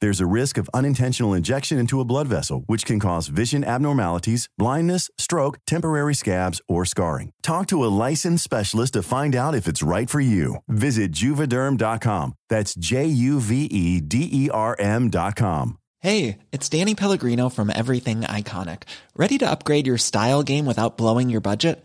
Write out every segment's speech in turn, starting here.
There's a risk of unintentional injection into a blood vessel, which can cause vision abnormalities, blindness, stroke, temporary scabs, or scarring. Talk to a licensed specialist to find out if it's right for you. Visit juvederm.com. That's J U V E D E R M.com. Hey, it's Danny Pellegrino from Everything Iconic. Ready to upgrade your style game without blowing your budget?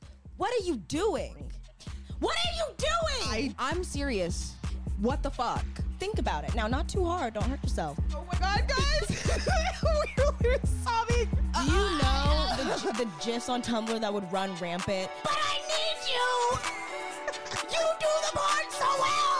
what are you doing? What are you doing? I, I'm serious. What the fuck? Think about it. Now, not too hard. Don't hurt yourself. Oh my god, guys! we were sobbing. Do you know the, the gifs on Tumblr that would run rampant? But I need you. you do the part so well.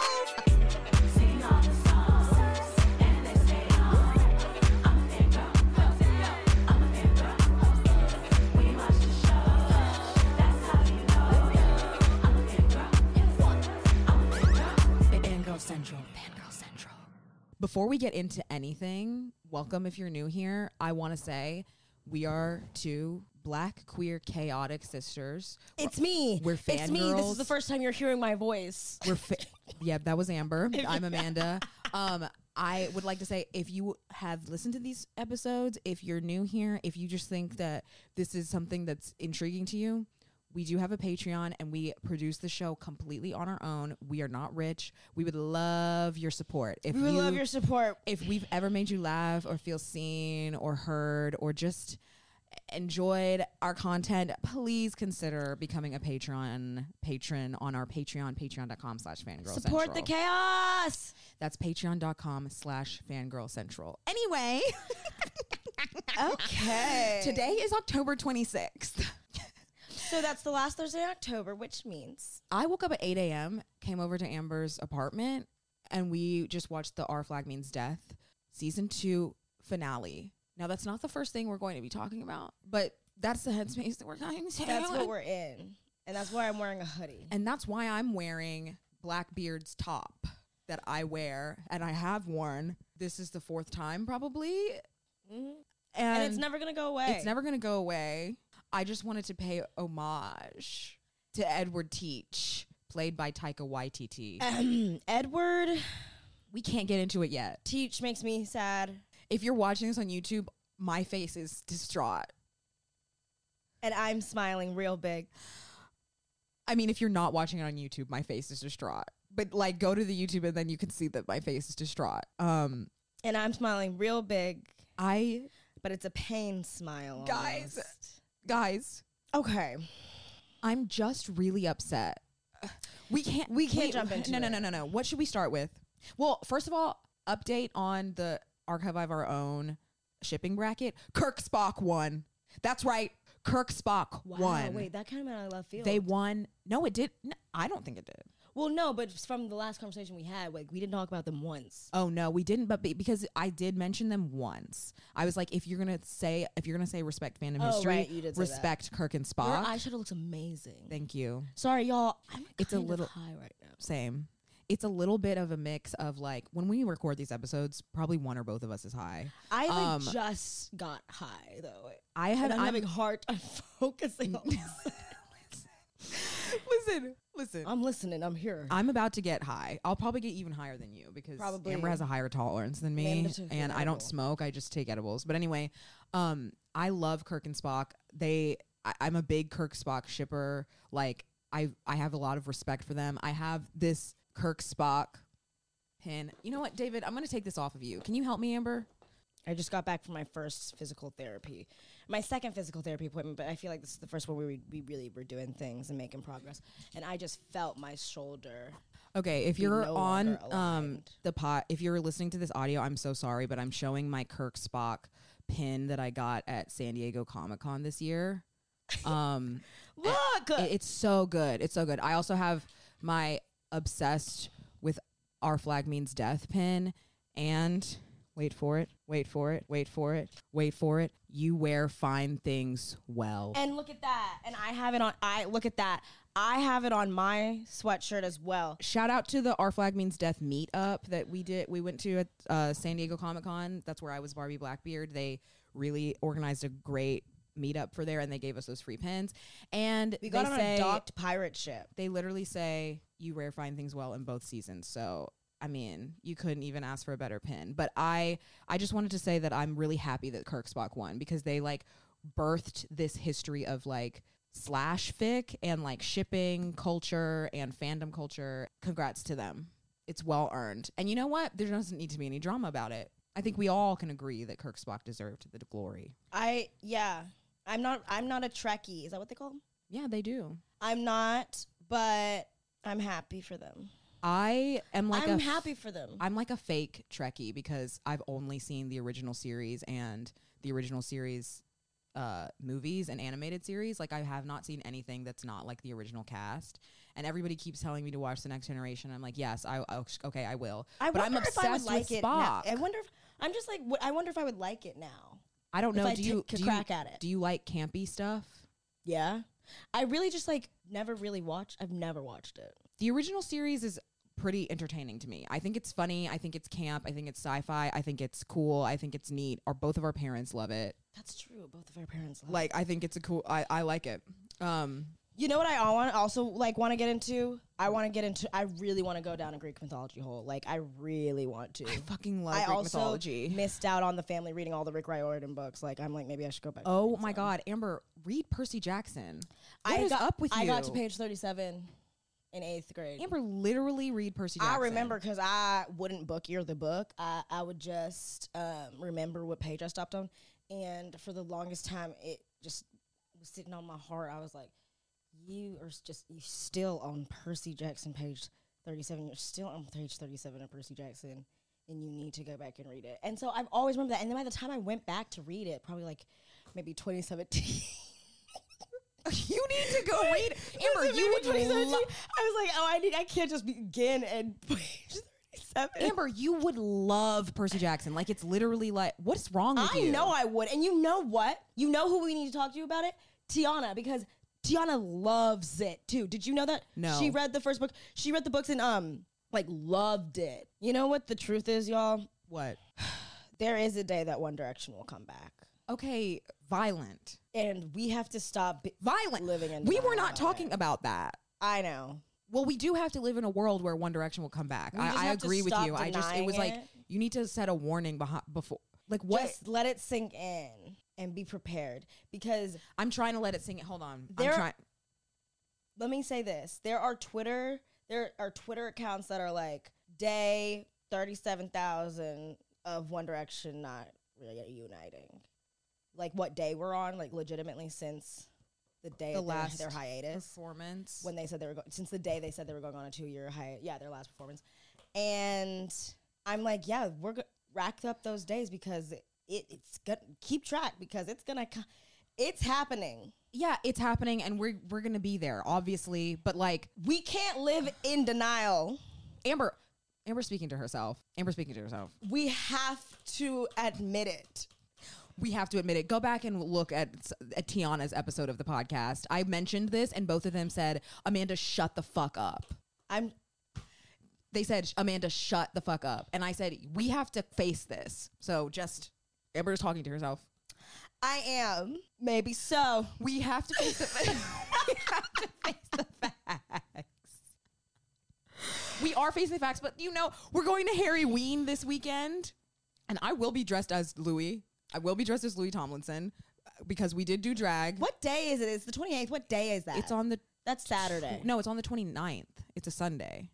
Before we get into anything, welcome if you're new here. I want to say we are two black, queer, chaotic sisters. It's me. We're It's me. This is the first time you're hearing my voice. We're fa- yeah, that was Amber. I'm Amanda. Um, I would like to say if you have listened to these episodes, if you're new here, if you just think that this is something that's intriguing to you, we do have a Patreon and we produce the show completely on our own. We are not rich. We would love your support. If we would you, love your support. if we've ever made you laugh or feel seen or heard or just enjoyed our content, please consider becoming a patron patron on our Patreon, patreon.com slash fangirl Support the chaos. That's patreon.com slash fangirl central. Anyway, Okay. today is October 26th. So that's the last Thursday in October, which means I woke up at 8 a.m., came over to Amber's apartment, and we just watched the Our Flag Means Death season two finale. Now, that's not the first thing we're going to be talking about, but that's the headspace that we're going to. that's what we're in. And that's why I'm wearing a hoodie. And that's why I'm wearing Blackbeard's top that I wear and I have worn. This is the fourth time probably. Mhm. And, And, it's never going to go away. it's never going to go away. I just wanted to pay homage to Edward Teach, played by Taika Waititi. Edward we can't get into it yet. Teach makes me sad. If you're watching this on YouTube, my face is distraught. And I'm smiling real big. I mean, if you're not watching it on YouTube, my face is distraught. But like go to the YouTube and then you can see that my face is distraught. Um And I'm smiling real big, I but it's a pain smile. Guys. almost. Guys, Okay. I'm just really upset. We can't. We can't jump into No, no, it. no, no, no. What should we start with? Well, first of all, update on the archive of our own shipping bracket. Kirk Spock won. That's right. Kirk Spock Wow. won. Wait, that kind of made I left field. they won. No, it did. I don't think it did. Well, no, but from the last conversation we had, like we didn't talk about them once. Oh no, we didn't. But be, because I did mention them once, I was like, if you're gonna say, if you're gonna say respect fandom Oh, history, right, you did respect Kirk and Your Spock. eyeshadow looks amazing. Thank you. Sorry, y'all. I'm It's a little- high right now. Same. It's a little bit of a mix of like when we record these episodes, probably one or both of us is high. I like Um, just got high though. I have I'm I'm- having hard time focusing on this. listen, listen. I'm listening. I'm here. I'm about to get high. I'll probably get even higher than you because Probably. Amber has a higher tolerance than me, took and an I don't edible. smoke. I just take edibles. But anyway, um, I love Kirk and Spock. They, I, I'm a big Kirk Spock shipper. Like I, I have a lot of respect for them. I have this Kirk Spock pin. You know what, David? I'm gonna take this off of you. Can you help me, Amber? I just got back from my first physical therapy, my second physical therapy appointment, but I feel like this is the first one where we, we really were doing things and making progress. And I just felt my shoulder. Okay, if you're no on um the pot, if you're listening to this audio, I'm so sorry, but I'm showing my Kirk Spock pin that I got at San Diego Comic Con this year. Um, Look! it- it's so good. It's so good. I also have my obsessed with our flag means death pin and wait for it, wait for it, wait for it, wait for it. You wear fine things well. and look at that. And I have it on, I look at that. I have it on my sweatshirt as well. Shout out to the Our Flag Means Death meetup that we did. We went to at uh, San Diego Comic Con. That's where I was Barbie Blackbeard. They really organized a great meetup for there, and they gave us those free pins. And We got they on say a docked pirate ship. they literally say you rare find things well in both seasons. So I mean, you couldn't even ask for a better pin. But I I just wanted to say that I'm really happy that Kirk Spock won because they like birthed this history of like slash fic and like shipping culture and fandom culture. Congrats to them. It's well earned. And you know what? There doesn't need to be any drama about it. I think we all can agree that Kirk Spock deserved the glory. I, yeah. I'm not, I'm not a Trekkie. Is that what they call them? Yeah, they do. I'm not, but I'm happy for them. I am like I'm a happy for them. I'm like a fake Trekkie because I've only seen the original series and the original series uh, movies and animated series. Like I have not seen anything that's not like the original cast. And everybody keeps telling me to watch the Next Generation. I'm like, yes, I okay, I will. I but I'm obsessed if I would like with it now. I wonder if I'm just like w- I wonder if I would like it now. I don't know. I do you do crack you, at it. Do you like campy stuff? Yeah, I really just like never really watched. I've never watched it. The original series is pretty entertaining to me. I think it's funny. I think it's camp. I think it's sci-fi. I think it's cool. I think it's neat. Or both of our parents love it. That's true. Both of our parents love. it. Like I think it's a cool. I I like it. Um, you know what I want also like want to get into. I want to get into. I really want to go down a Greek mythology hole. Like I really want to. I fucking love I Greek also mythology. missed out on the family reading all the Rick Riordan books. Like I'm like maybe I should go back. Oh my God, Amber, read Percy Jackson. What I is got, up with I you? I got to page 37 in eighth grade. Amber, literally read Percy Jackson. I remember because I wouldn't book ear the book. I, I would just um, remember what page I stopped on. And for the longest time, it just was sitting on my heart. I was like, you are just, you still on Percy Jackson page 37. You're still on page 37 of Percy Jackson. And you need to go back and read it. And so I've always remembered that. And then by the time I went back to read it, probably like maybe 2017. you need to go read. Amber, you would 2017, lo- I was like, oh, I need, I can't just begin and page 37. Amber, you would love Percy Jackson. Like it's literally like, what's wrong with I you? know I would. And you know what? You know who we need to talk to about it? Tiana, because Tiana loves it too. Did you know that? No. She read the first book. She read the books and um like loved it. You know what the truth is, y'all? what? There is a day that One Direction will come back. Okay, violent, And we have to stop bi- violent. living in we were not talking about that. I know. Well, we do have to live in a world where One Direction will come back. We just I, I have to agree with stop you. I just it denying was like it. you need to set a warning behind before. Like what? Just let it sink in and be prepared. Because I'm trying to let it sing. Hold on. There- I'm trying. let me say this there are twitter there are twitter accounts that are like day 37000 of one direction not reuniting like what day we're on like legitimately since the day The of their, last their hiatus Performance. when they said they were going since the day they said they were going on a two year hi yeah their last performance and i'm like yeah we're go- racked up those days because it, it's gonna keep track because it's gonna co- it's happening yeah, it's happening, and we're we're gonna be there, obviously. But like we can't live in denial Amber, Amber speaking to herself. Amber speaking to herself. we have to admit it. We have to admit it. Go back and look at, at Tiana's episode of the podcast. I mentioned this, and both of them said, "Amanda, shut the fuck up." I'm They said, "Amanda, shut the fuck up," and I said, "We have to face this." So just Amber's talking to herself. I am maybe so. We have to face the we have to face the fact we are facing the facts, but you know, we're going to Harryween this weekend, and I will be dressed as Louis. I will be dressed as Louis Tomlinson uh, because we did do drag. What day is it? It's the 28th. What day is that? It's on the That's Saturday. no, it's on the 29th. It's a Sunday.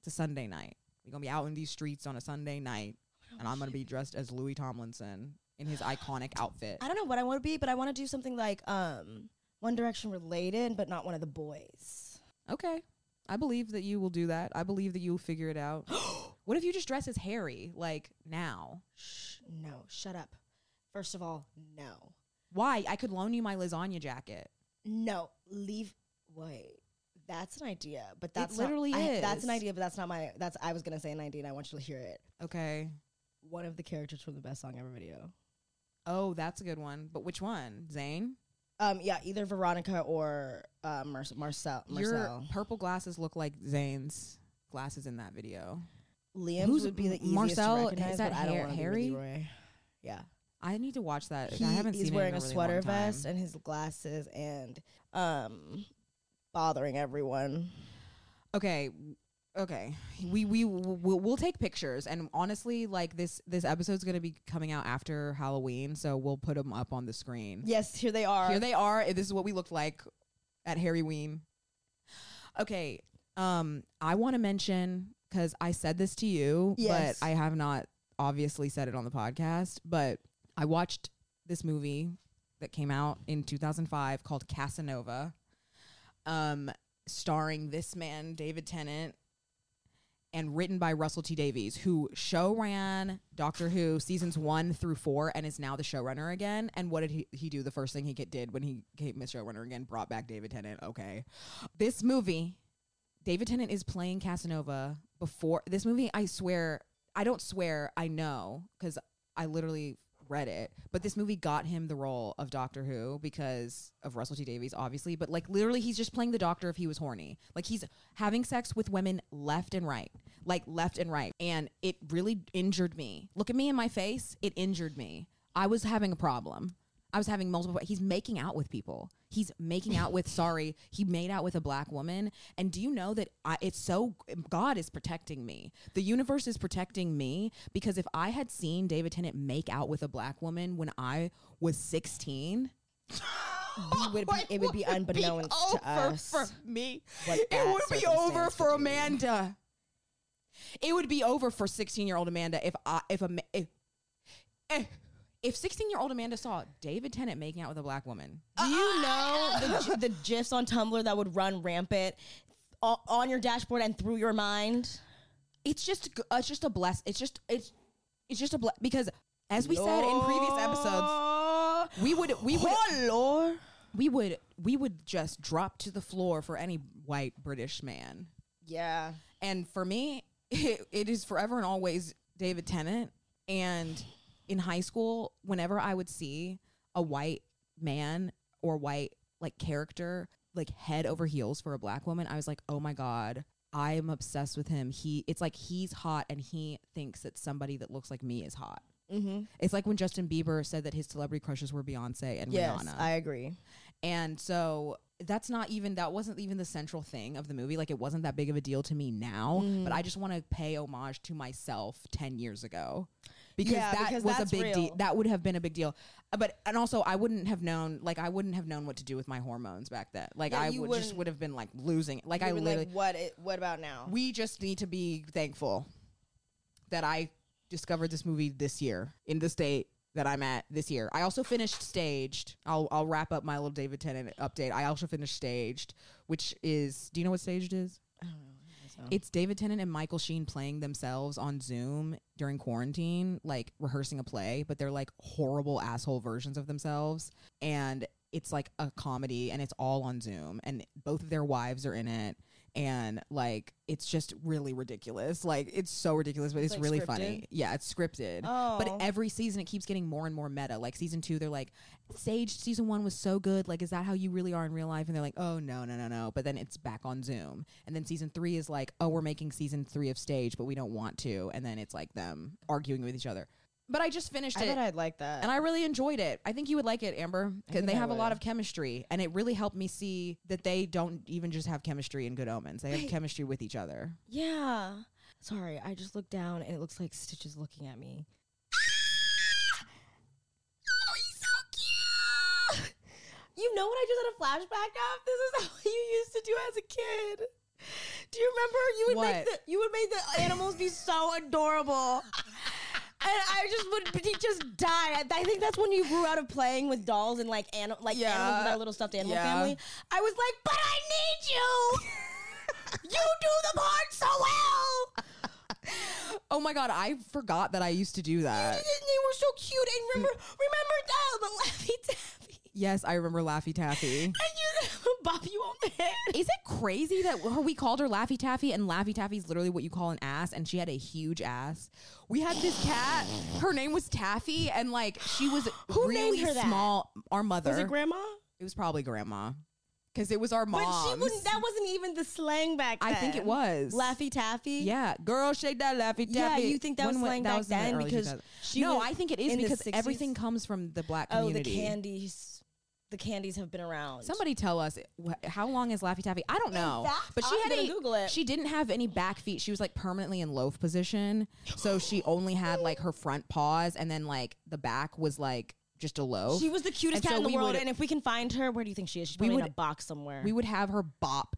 It's a Sunday night. We're gonna be out in these streets on a Sunday night, and I'm gonna be dressed as Louis Tomlinson in his iconic outfit. I don't know what I want to be, but I want to do something like um One Direction related, but not one of the boys. Okay. I believe that you will do that. I believe that you'll figure it out. what if you just dress as Harry, like now? Shh, no, shut up. First of all, no. Why? I could loan you my lasagna jacket. No, leave. Wait, that's an idea, but that's not- literally I- That's an idea, but that's not my. That's I was gonna say an idea, and I want you to hear it. Okay. One of the characters from the Best Song Ever video. Oh, that's a good one. But which one? Zayn? Um, yeah, either Veronica or uh, Mar- Marcel. Your purple glasses look like Zayn's glasses in that video. Liam's who's- would be the easiest Marcel, to is recognize, that but I don't Harry? Be Leroy. Yeah, I need to watch that. he I haven't is seen wearing it in a a, really sweater vest and his glasses and um bothering everyone. okay okay we we we'll, we'll take pictures and honestly like this this episode's gonna be coming out after halloween so we'll put them up on the screen Yes, here they are. here they are this is what we looked like at harryween okay um i want to mention because i said this to you Yes. but i have not obviously said it on the podcast but i watched this movie that came out in 2005 called casanova um starring this man david tennant and written by Russell T Davies, who show ran Doctor Who seasons one through four and is now the showrunner again. And what did he, he do? The first thing he get, did when he came as showrunner again, brought back David Tennant. Okay. This movie, David Tennant is playing Casanova before this movie. I swear, I don't swear, I know, because I literally read it. But this movie got him the role of Doctor Who because of Russell T Davies, obviously. But like literally, he's just playing the Doctor if he was horny. Like he's having sex with women left and right, like left and right, and it really injured me. Look at me in my face; it injured me. I was having a problem. I was having multiple. He's making out with people. He's making out with. Sorry, he made out with a black woman. And do you know that I, it's so? God is protecting me. The universe is protecting me because if I had seen David Tennant make out with a black woman when I was sixteen, we would be, it would be unbeknownst to us. for me. It would be over for. Amanda. It would be over for sixteen-year-old Amanda if I if a if if- if sixteen-year-old Amanda saw David Tennant making out with a black woman. Do you know the, the gifs on Tumblr that would run rampant o- on your dashboard and through your mind? it's just g- uh, it's just a bless. It's just it's it's just a bless because as we said in previous episodes, we would we would Oh Lord. we would we would just drop to the floor for any white British man. Yeah. And for me, it, it is forever and always David Tennant. And in high school, whenever I would see a white man or white like character like head over heels for a black woman, I was like, oh my God, I am obsessed with him. He it's like he's hot and he thinks that somebody that looks like me is hot. Mm-hmm. It's like when Justin Bieber said that his celebrity crushes were Beyonce and Yes, Rihanna. I agree. And so that's not even that wasn't even the central thing of the movie. Like it wasn't that big of a deal to me now, Mm-hmm. but I just want to pay homage to myself 10 years ago. Because Yeah, that because was a big deal. That would have been a big deal. Uh, But and also I wouldn't have known like I wouldn't have known what to do with my hormones back then. Like Yeah, I would just wouldn't- have been like losing. it. Like I literally like, what? It, what about now? we just need to be thankful that I discovered this movie this year in the state that I'm at this year. I also finished Staged. I'll I'll wrap up my little David Tennant update. I also finished Staged, which is do you know what Staged is? It's David Tennant and Michael Sheen playing themselves on Zoom during quarantine, like rehearsing a play, but they're like horrible asshole versions of themselves. And it's like a comedy and it's all on Zoom and both of their wives are in it. And like it's just really ridiculous. Like it's so ridiculous, but it's, like, really scripted? funny. Yeah, it's scripted. Oh. But every season it keeps getting more and more meta. Like season two, they're like, Sage season one was so good. Like, is that how you really are in real life? And they're like, oh no, no, no, no. But then it's back on Zoom. And then season three is like, oh, we're making season three of Stage, but we don't want to. And then it's like them arguing with each other. But I just finished I it. bet I'd like that. and I really enjoyed it. I think you would like it, Amber. think they I have a lot of chemistry, and it really helped me see that they don't even just have chemistry in Good Omens. They have Wait. chemistry with each other. yeah. Sorry, I just looked down and it looks like Stitch is looking at me. Oh, he's so cute. You know what I just had a flashback of? This is how you used to do as a kid. Do you remember? You would make What? the you would make the animals be so adorable. And I just would he just die. I, I think that's when you grew out of playing with dolls and like an, like animals with Yeah. our little stuffed animal Yeah. family. I was like, but I need you. you do the part so well. Oh my god, I forgot that I used to do that. They were so cute. And remember, remember that the Laffy Taffy. Yes, I remember Laffy Taffy. And you bop you on the head. Is it crazy that we called her Laffy Taffy and Laffy Taffy is literally what you call an ass and she had a huge ass? We had this cat, her name was Taffy and like she was Who really named her that? small. Our mother. Was it grandma? It was probably grandma. Because it was our mom. But she wouldn't. That wasn't even the slang back then. I think it was. Laffy Taffy. Yeah, girl, shake that Laffy Taffy. Yeah, you think that was When wa- slang back was then because 2000s. she no, was I think it is because everything comes from the black community. Oh, the candies. The candies have been around. Somebody tell us wh- how long is Laffy Taffy? I don't know, fact, but she I'm had a, Google it. She didn't have any back feet. She was like permanently in loaf position, so she only had like her front paws, and then like the back was like just a loaf. She was the cutest And cat so in the world, would- and if we can find her, where do you think she is? She's We probably in would- a box somewhere. we would have her bop.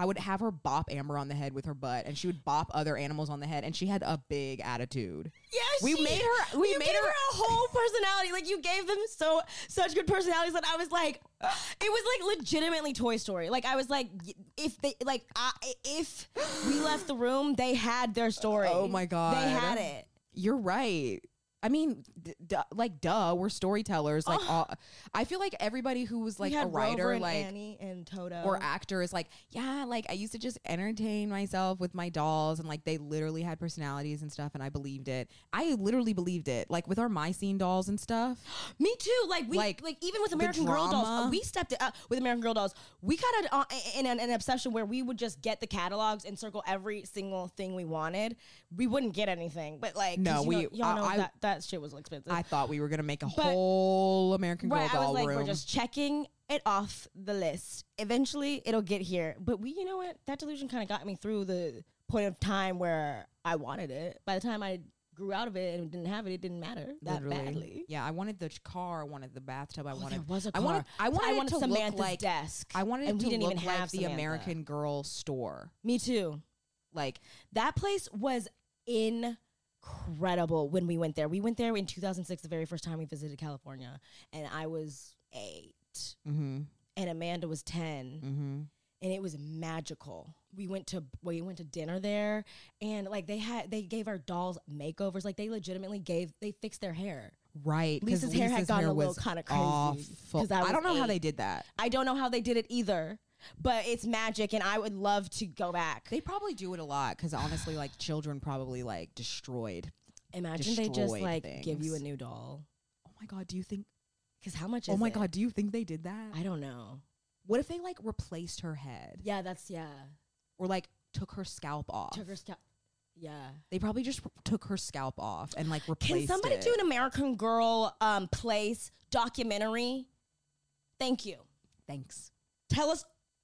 I would have her bop Amber on the head with her butt, and she would bop other animals on the head, and she had a big attitude. yeah, we she- made her- we made her- her a whole personality. Like you gave them so such good personalities that I was like, it was like legitimately Toy Story. Like I was like, if they like, I, if we left the room, they had their story. Oh my God. they had it. You're right. I mean, d- duh, like, duh, we're storytellers. Like, all, I feel like everybody who was like a writer, Rover and like, Annie and Toto, or actor is like, yeah, like I used to just entertain myself with my dolls, and like they literally had personalities and stuff, and I believed it. I literally believed it. Like with our My Scene dolls and stuff. Me too. Like we Like, like, even with American Girl dolls, drama. we stepped it up with American Girl dolls. We got a, uh, in an, an obsession where we would just get the catalogs and circle every single thing we wanted. We wouldn't get anything, but like, No, you we- know, y'all know I- I- that that shit was expensive. I thought we were gonna make a But- whole American Girl right, I doll was like, room. we're just checking it off the list. Eventually, it'll get here. But we, you know what? That delusion kind of got me through the point of time where I wanted it. By the time I grew out of it and didn't have it, it didn't matter that Literally. badly. Yeah, I wanted the ch- car. I wanted the bathtub. I Oh, wanted. there was a I wanted. car. I wanted, I it wanted to Samantha's look like desk. I wanted it and we to didn't look even like have the Samantha. American Girl store. Me too. Like That place was incredible when we went there. We went there in 2006, the very first time we visited California, and I was eight, Mm-hmm. and Amanda was 10, Mm-hmm. and it was magical. We went to we went to dinner there, and like they had they gave our dolls makeovers. Like they legitimately gave they fixed their hair. Right. Lisa's hair had gotten a little was kinda crazy, awful. 'cause I I don't know how they did that. I don't know how they did it either, but it's magic, and I would love to go back. They probably do it a lot because honestly, like children probably like destroyed. Imagine they just destroyed like give you a things. new doll. Oh my god, do you think? Because how much? Oh my it? god, do you think they did that? I don't know. What if they like replaced her head Yeah, that's yeah. or like took her scalp off? Took her scalp. Yeah. They probably just r- took her scalp off and like replaced. Can somebody it. do an American Girl um place documentary? Thank you. Thanks. Tell us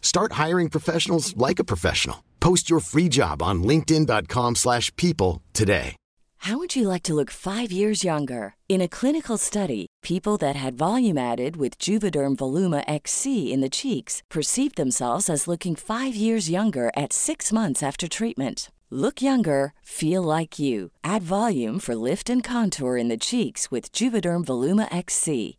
Start hiring professionals like a professional. Post your free job on linkedin.com/people today. How would you like to look five years younger? In a clinical study, people that had volume added with Juvederm Voluma XC in the cheeks perceived themselves as looking five years younger at six months after treatment. Look younger, feel like you. Add volume for lift and contour in the cheeks with Juvederm Voluma XC.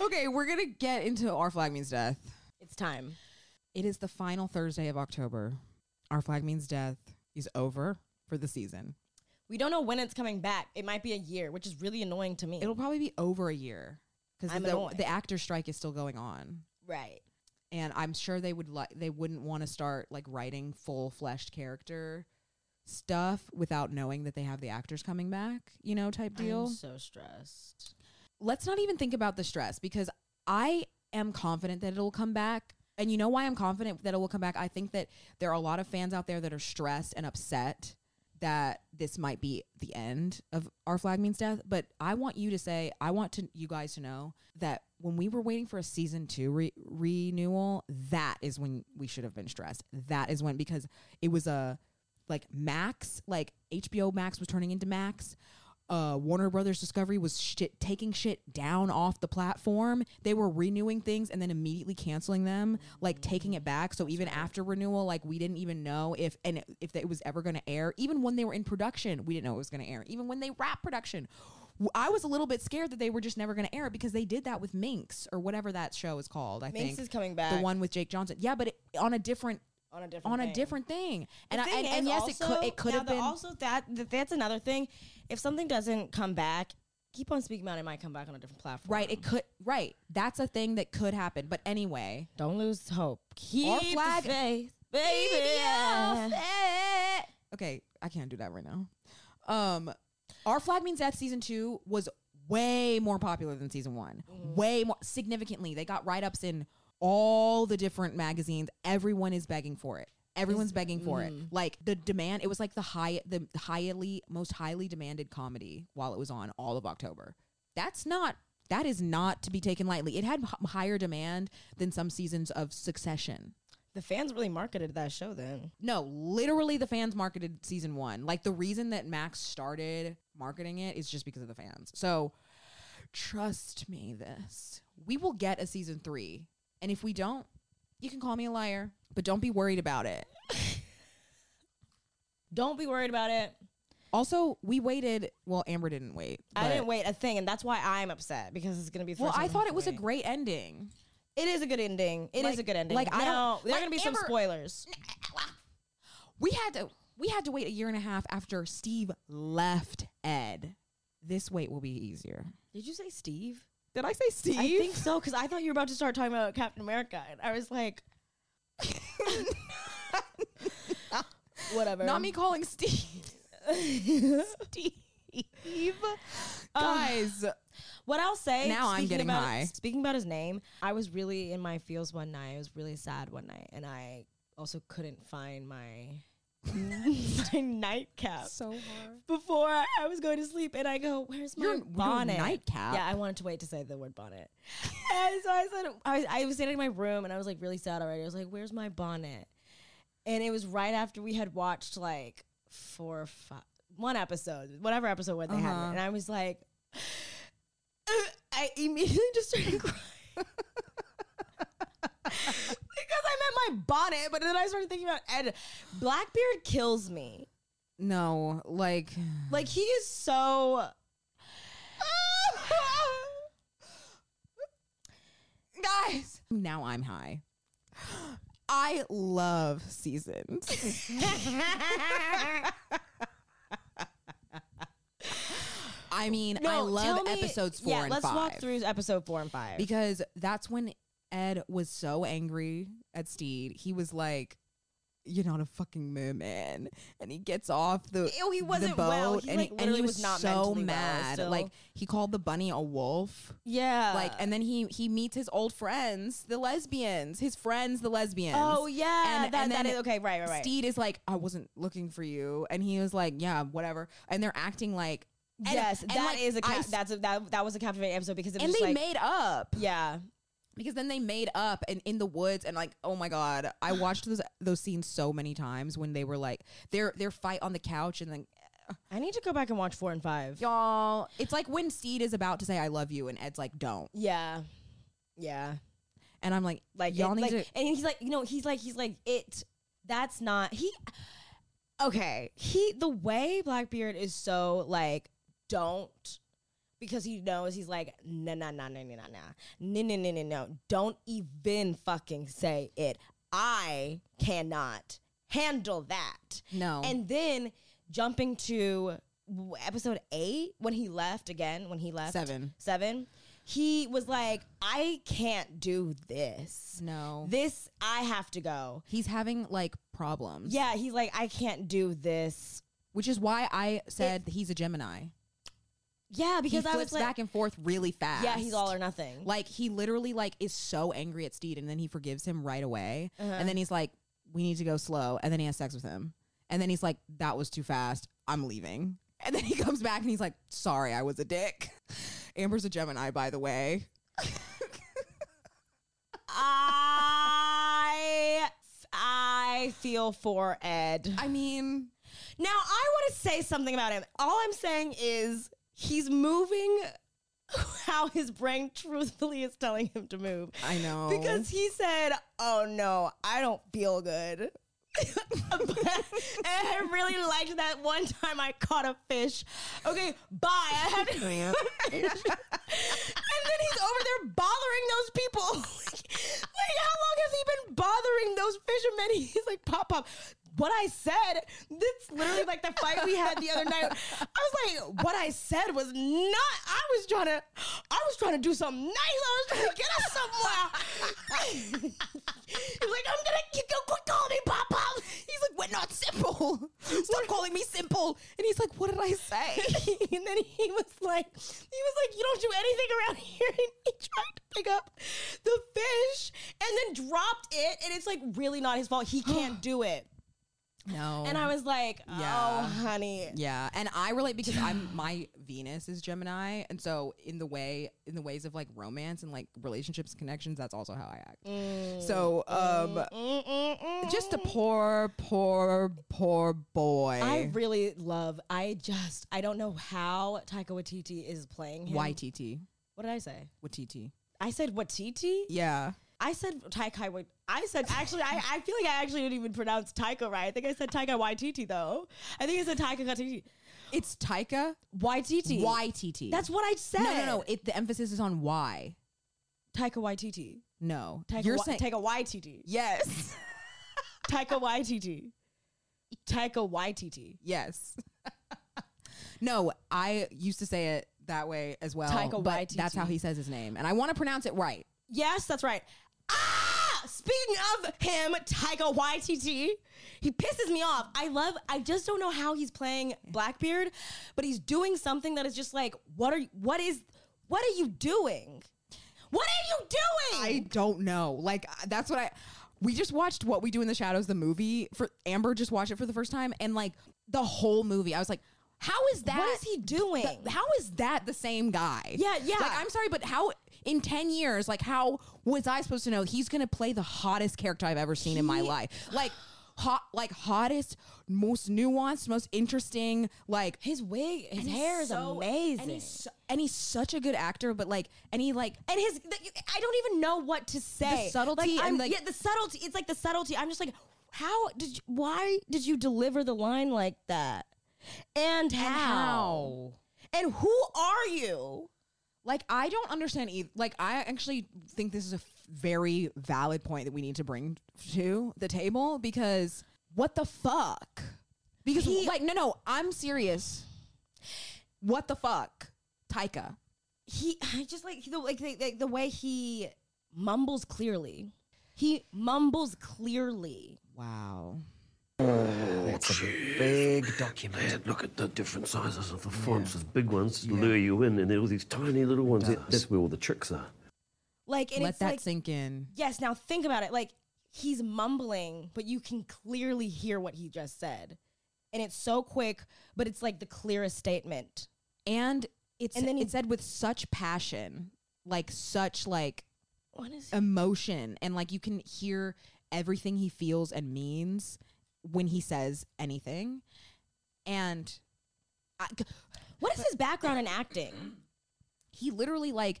Okay, we're gonna get into Our Flag Means Death. It's time. It is the final Thursday of October. Our Flag Means Death is over for the season. We don't know when it's coming back. It might be a year, which is really annoying to me. It'll probably be over a year because I'm the, annoyed. the actor strike is still going on. right. and I'm sure they would like they wouldn't want to start like writing full fleshed character stuff without knowing that they have the actors coming back, you know, type deal. I'm so stressed. Let's not even think about the stress because I am confident that it'll come back. And you know why I'm confident that it will come back? I think that there are a lot of fans out there that are stressed and upset that this might be the end of our flag means death but i want you to say i want to you guys to know that when we were waiting for a season two re- renewal that is when we should have been stressed that is when because it was a like max like hbo max was turning into max uh, Warner Brothers Discovery was shit, taking shit down off the platform. They were renewing things and then immediately canceling them, like taking it back. So even after renewal, like we didn't even know if and if it was ever going to air. Even when they were in production, we didn't know it was going to air. Even when they wrapped production, I was a little bit scared that they were just never going to air because they did that with Minx or whatever that show is called. I Minx think is coming back. the one with Jake Johnson. Yeah, but it, on a different on a different on a thing. different thing. And I, and, and yes, it could it could have been also that, that that's another thing. If something doesn't come back, keep on speaking about it. It might come back on a different platform. right. It could right. That's a thing that could happen. But anyway, Don't lose hope. Keep Our the flag- faith, baby. yeah. okay, I can't do that right now. Um, our flag means death season two was way more popular than season one. Way more significantly. They got write ups in all the different magazines. Everyone is begging for it. Everyone's begging for it. Mm. Like the demand, it was like the high, the highly, most highly demanded comedy while it was on all of October. That's not. That is not to be taken lightly. It had h- higher demand than some seasons of Succession. The fans really marketed that show then. No, literally the fans marketed season one. Like the reason that Max started marketing it is just because of the fans. So trust me, this. We will get a season three. And if we don't, you can call me a liar, but don't be worried about it. Don't be worried about it. Also, we waited. Well, Amber didn't wait. I didn't wait a thing, and that's why I'm upset because it's gonna be. The Well, I thought it was a great ending. It is a good ending. It is Like- a good ending. like, I don't- there are like, gonna be some Amber- spoilers. We had to we had to wait a year and a half after Steve left Ed. This wait will be easier. Did you say Steve? Did I say Steve? I think so because I thought you were about to start talking about Captain America, and I was like, whatever. Not me calling Steve. Steve. Um, Guys, What I'll say Now I'm getting about, high. Speaking about his name, I was really in my feels one night. I was really sad one night, and I also couldn't find my my nightcap so hard. before I was going to sleep. And I go, "Where's my Your- your bonnet?" nightcap? Yeah, I wanted to wait to say the word bonnet. and so I said, I was, I was sitting in my room, and I was like really sad already. I was like, "Where's my bonnet?" And it was right after we had watched like four or five, one episode, whatever episode where they had Uh-huh. it, and I was like. I immediately just started crying. I my bonnet, but then I started thinking about Ed. Blackbeard kills me. No, like Like he is so guys. Now I'm high. I love seasons. I mean, I love me- episodes four yeah, and let's five. walk through episode four and five. because that's when Ed was so angry at Stede. He was like, "You're not a fucking merman," and he gets off the Ew, he wasn't boat, well. He, and, like, and he was, was not so mentally well mad. Like he called the bunny a wolf. Yeah. like and then he he meets his old friends the lesbians his friends the lesbians Oh yeah, and, that, and then is okay. Right, right, right. stede is like i wasn't looking for you and he was like yeah whatever and they're acting like and- yes, that like, is a I ca- s- that's a that, that was a captivating episode because it was and they like, made up yeah. Because then they made up and in the woods and like oh my god i watched those those scenes so many times when they were like their their fight on the couch and then eh. I need to go back and watch four and five. y'all it's like when stede is about to say i love you and ed's like don't Yeah, yeah. and i'm like Like y'all it- need like, to and he's like, you know, he's like, he's like, it. That's not he. Okay, he the way Blackbeard is so like, don't. Because he knows he's like, no, no, no, no, no, no, no, no, no, no, no. Don't even fucking say it. I cannot handle that. no And then jumping to episode eight, when he left again, when he left Seven. seven, he was like, I can't do this. no This, I have to go. he's having like problems. Yeah, he's like, I can't do this. which is why I said he's a Gemini. Yeah, because he I was like, back and forth really fast. yeah, he's all or nothing. like he literally like is so angry at Stede, and then he forgives him right away, Uh-huh. and then he's like, "We need to go slow," and then he has sex with him, and then he's like, "That was too fast. I'm leaving." And then he comes back and he's like, "Sorry, I was a dick." Amber's a Gemini, by the way. I, I feel for Ed. I mean, Now, I want to say something about him. All I'm saying is he's moving how his brain truthfully is telling him to move. I know Because he said, Oh no, I don't feel good. and I really liked that one time I caught a fish. Okay, bye. I have to. and then he's over there bothering those people. like, how long has he been bothering those fishermen? He's like, Pop, Pop. What I said, that's literally like the fight we had the other night. I was like, what I said was not, I was trying to, I was trying to do something nice. I was trying to get us somewhere. He's like, I'm gonna you go quit calling me Pop Pop. he's like, "We're not simple. Stop calling me simple." And he's like, "What did I say?" and then he was like, he was like, you don't do anything around here. And he tried to pick up the fish and then dropped it. And it's like really not his fault. He can't do it. No. And I was like, oh, Yeah. honey. Yeah, and I relate because I'm my Venus is Gemini, and so in the way in the ways of like romance and like relationships connections, that's also how I act. Mm. So um, mm, mm, just a poor, poor, poor boy. I really love. I just. I don't know how Taika Waititi is playing him. YTT. What did I say? What TT? I said Waititi. Yeah. I said Taika. I said actually. I, I feel like I actually didn't even pronounce Taika right. I think I said Taika Waititi though. I think I said Taika Waititi. It's Taika Waititi. YTT. That's what I said. no, no, no. It the emphasis is on Y. Taika Waititi. No, Taika. you're Wa- saying Taika Waititi. yes, Taika Waititi. Taika Waititi. yes. no, I used to say it that way as well. Taika but that's how he says his name, and I want to pronounce it right. Yes, that's right. Ah! Speaking of him, Taika Waititi, he pisses me off. I love. I just don't know how he's playing Blackbeard, but he's doing something that is just like, what are? you? What is? What are you doing? What are you doing? I don't know. Like that's what I. We just watched What We Do in the Shadows, the movie. For Amber, just watched it for the first time, and like the whole movie, I was like, "How is that? What is he doing? th- how is that the same guy? Yeah, yeah. Like I'm sorry, but how in ten years? Like how was I supposed to know he's gonna play the hottest character I've ever seen in my life? Like hot, like hottest, most nuanced, most interesting. Like his wig, his hair is so- amazing. and he's so, and he's such a good actor. But like, and he like and his I don't even know what to say. the subtlety like, and, I'm- like- yeah, the subtlety. It's like the subtlety. I'm just like, how did you? Why did you deliver the line like that? And how? how. And who are you? Like I don't understand either. Like I actually think this is a f- very valid point that we need to bring to the table because what the fuck? Because He- like no no, I'm serious. What the fuck? Taika. He, I just like the like the, like the way he mumbles clearly. He mumbles clearly. Wow. Oh, it's a big document. Look at the different sizes of the fonts. There's big ones to lure you in, and there are all these tiny little ones. Does. That's where all the tricks are. Like, and Let it's that like, sink in. yes. Now think about it. Like he's mumbling, but you can clearly hear what he just said, and it's so quick, but it's like the clearest statement. And it's And then he- it's said with such passion, like such like What is? emotion and like you can hear everything he feels and means when he says anything. And I, What is his background in acting? he literally like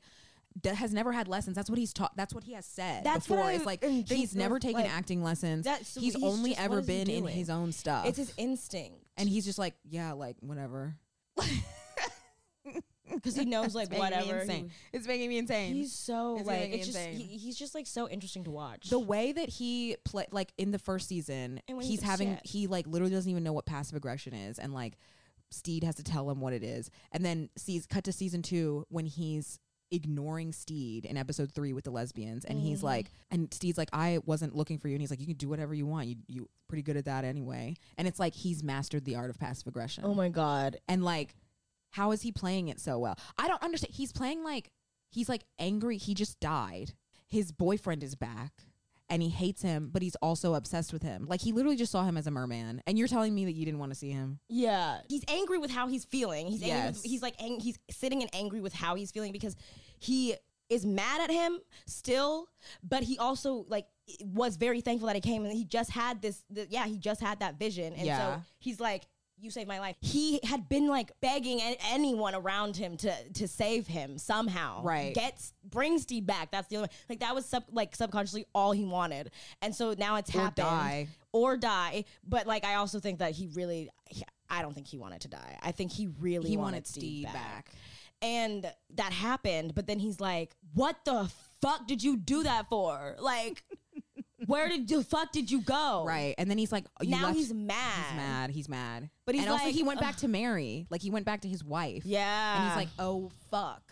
d- has never had lessons. That's what he's taught that's what he has said That's before. It's like he's never taken like, acting lessons. that's- he's, he's only just- ever what is he been in his own stuff. It's his instinct, and he's just like yeah like whatever because he knows like It's making me whatever. insane. he- it's making me insane he's so It's like it's just insane. he, he's just like so interesting to watch. the way that he play like in the first season he's he's having upset. he like literally doesn't even know what passive aggression is and like stede has to tell him what it is and then sees cut to season two when he's ignoring stede in episode three with the lesbians and he's Mm-hmm. like and stede's like i wasn't looking for you and he's like you can do whatever you want you you pretty good at that anyway and it's like he's mastered the art of passive aggression oh my god, and like how is he playing it so well i don't understand he's playing like he's like angry he just died his boyfriend is back and he hates him but he's also obsessed with him like he literally just saw him as a merman and you're telling me that you didn't want to see him yeah, he's angry with how he's feeling. He's angry. Yes. With, he's like ang- he's sitting and angry with how he's feeling because he is mad at him still, but he also like was very thankful that he came and he just had this. The, yeah, he just had that vision, and Yeah. so he's like. You saved my life. He had been like begging anyone around him to to save him somehow. Right. Gets bring Steve back. That's the only like that was sub, like subconsciously all he wanted. And so now it's Or happened die. or die. But like I also think that he really he- I don't think he wanted to die. I think he really he wanted, wanted Steve, steve back. back. And that happened, but then he's like, "What the fuck did you do that for? Like where did the fuck did you go?" right and then he's like you Now left- he's mad. he's mad he's mad But he's and also like, he went back to mary. Like he went back to his wife. Yeah. and he's like oh fuck.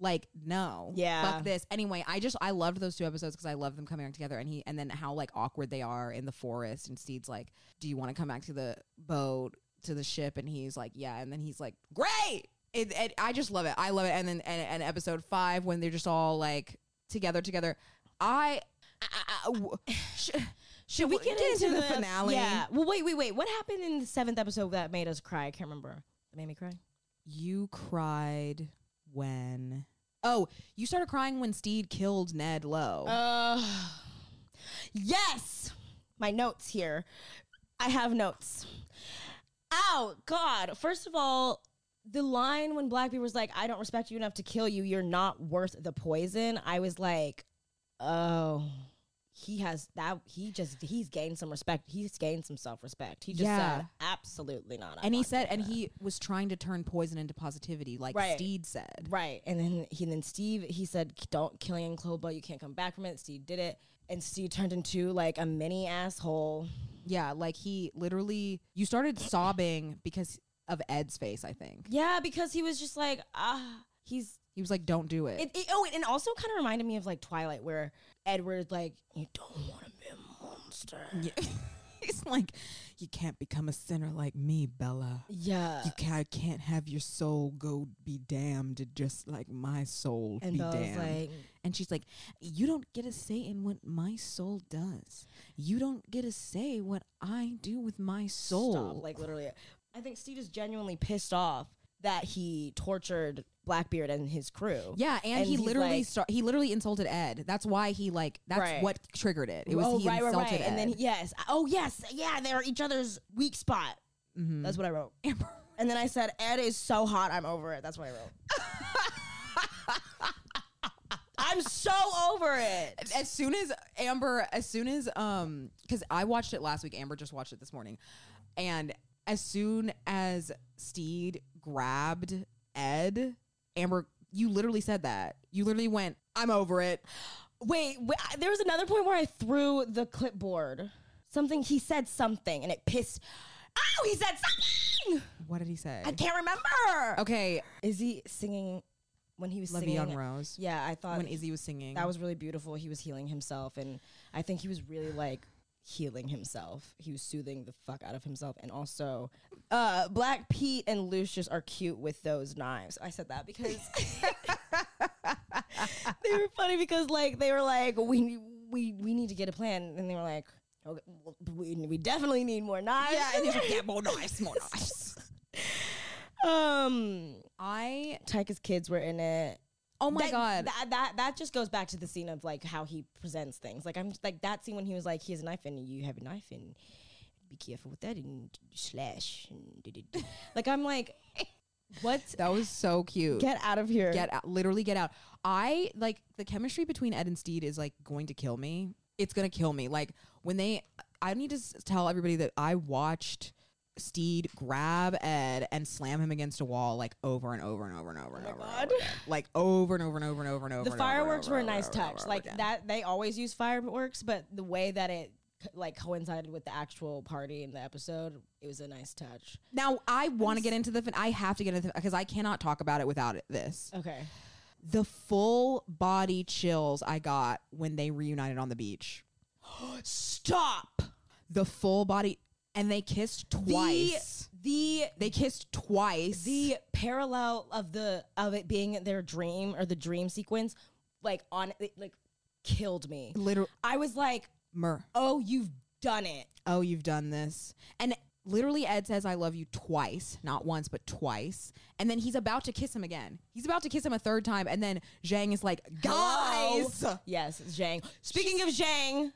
Like no. Yeah. fuck this. Anyway i just i loved those two episodes because i love them coming back together. And he and then how like awkward they are in the forest. And stede's like do you want to come back to the boat to the ship? And he's like yeah. And then he's like great! It, it, i just love it. I love it. And then and, and episode five when they're just all like together together. I, I, I- w- Should we get, into, the, finale Yeah. Well, wait, wait, wait. What happened in the seventh episode that made us cry? I can't remember. That made me cry. You cried when. Oh, you started crying when Stede killed Ned Lowe. Uh, yes. My notes here. I have notes. Ow, God. First of all, the line when Blackbeard was like, I don't respect you enough to kill you, you're not worth the poison. I was like, oh, he has that. He just, he's gained some respect. He's gained some self respect. He just Yeah. said, absolutely not. I'm and he said, and that." he was trying to turn poison into positivity, like Right. Stede said. Right. And then he then Steve he said don't kill Young Cloba, you can't come back from it. Steve did it. And Steve turned into like a mini asshole. Yeah, like he literally, you started sobbing because of Ed's face, I think. Yeah, because he was just like, ah he's He was like, don't do it. it, it- oh, and also kind of reminded me of like Twilight, where Edward like, you don't want to be a monster. Yeah. He's like, you can't become a sinner like me, Bella. Yeah. You can't, can't have your soul go be damned just like my soul And be Bella's damned. like- and she's like, you don't get a say in what my soul does. You don't get a say what I do with my soul. Stop, like literally. I think Steve is genuinely pissed off that he tortured Blackbeard and his crew. yeah, and, he literally like- start, he literally insulted Ed. That's why he like that's Right. what triggered it. It was oh, he right, insulted right. Ed. And then yes, oh yes, yeah, they're each other's weak spot. Mhm. That's what I wrote. and then I said, Ed is so hot, I'm over it. That's what I wrote. I'm so over it. as soon as Amber, as soon as um, because I watched it last week, Amber just watched it this morning, and as soon as Stede grabbed Ed, Amber, you literally said that. You literally went, "I'm over it." Wait, wait, I- there was another point where I threw the clipboard. Something he said something, and it pissed. Oh, he said something. What did he say? I can't remember. Okay, Is he singing when he was singing? en Rose. Yeah, I thought when Izzy was singing. that was really beautiful. He was healing himself, and I think he was really like healing himself. He was soothing the fuck out of himself. And also, uh, Black Pete and Lucius are cute with those knives. I said that because they were funny because like they were like we we we need to get a plan, and they were like. Okay, well, we, we definitely need more knives. Yeah, and he's like, yeah, more knives, more knives. um, I Taika's kids were in it. Oh my That- god, that, that that just goes back to the scene of like how he presents things. Like I'm like that scene when he was like, "He has a knife and you have a knife and be careful with that and slash." And like I'm like, what? that was so cute. Get out of here! get out, literally get out. I like the chemistry between Ed and Stede is like going to kill me. It's gonna kill me. Like when they, I need to s- tell everybody that I watched Stede grab Ed and slam him against a wall like over and over and over and over and over, and over again. like over and over and over and over and over. the fireworks over were a nice touch. Like that, they always use fireworks, but the way that it like coincided with the actual party in the episode, it was a nice touch. Now I want to get into the. fin- I have to get into because I cannot talk about it without it, this. Okay, The full body chills I got when they reunited on the beach. stop. the full body and they kissed twice. The they kissed twice. the parallel of the of it being their dream or the dream sequence like on it like killed me literal i was like mur. oh you've done it Oh, you've done this. And literally Ed says I love you twice, not once but twice. And then he's about to kiss him again. He's about to kiss him a third time and then Zheng is like, Hello? "Guys." yes zheng speaking of zheng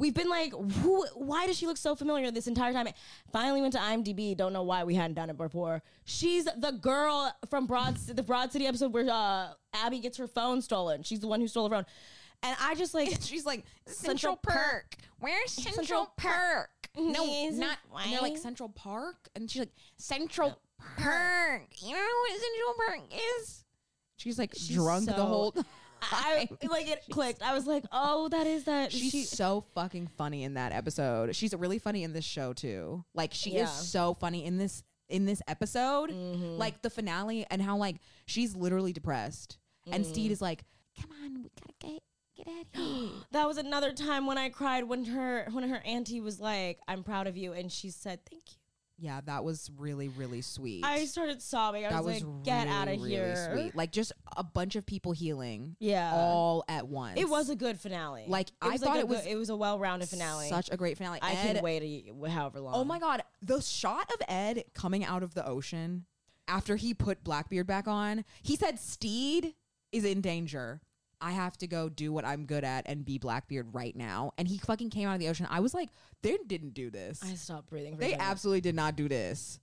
we've been like who why does she look so familiar this entire time finally went to imdb don't know why we hadn't done it before she's the girl from broad the broad city episode where uh abby gets her phone stolen she's the one who stole her phone and i just like She's like, Central "Central Perk. Where's Central, Central Perk?" No, Is not. And they're like? Central Park, and she's like Central Perk. You know what Central Park is? She's like She's drunk the so- whole. I like it clicked. I was like, "Oh, that is that." She's she, so fucking funny in that episode. She's really funny in this show too. Like she Yeah. is so funny in this in this episode. Mm-hmm. Like the finale and how like she's literally depressed. And Mm-hmm. Stede is like, "Come on, we gotta get get out of here." that was another time when I cried when her when her auntie was like, "I'm proud of you," and she said, "Thank you." Yeah, that was really really sweet. I started sobbing. I that was, was like, "Get out of really, here!" Sweet. Like just a bunch of people healing. Yeah. all at once. it was a good finale. Like, I thought a it good- was it was a well-rounded finale. Such a great finale. I Ed- can wait a, however long. Oh my god, the shot of Ed coming out of the ocean after he put Blackbeard back on, he said Stede is in danger. I have to go do what I'm good at and be Blackbeard right now. And he fucking came out of the ocean. I was like, they didn't do this. I stopped breathing. For They absolutely did not do this.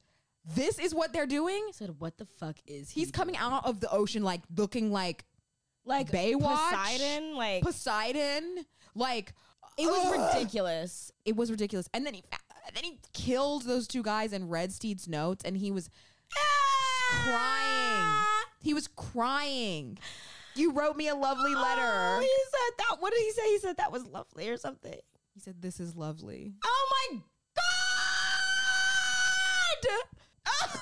This is what they're doing. I said, "What the fuck is he?" He's coming doing?" out of the ocean like looking like like Baywatch? Poseidon. Like Poseidon. Like it was ugh. ridiculous. it was ridiculous. And then he uh, then he killed those two guys and read Stede's notes, and he was ah! crying. He was crying. You wrote me a lovely letter. Oh, he said that. What did he say? He said that was lovely or something. He said, "This is lovely." Oh my god!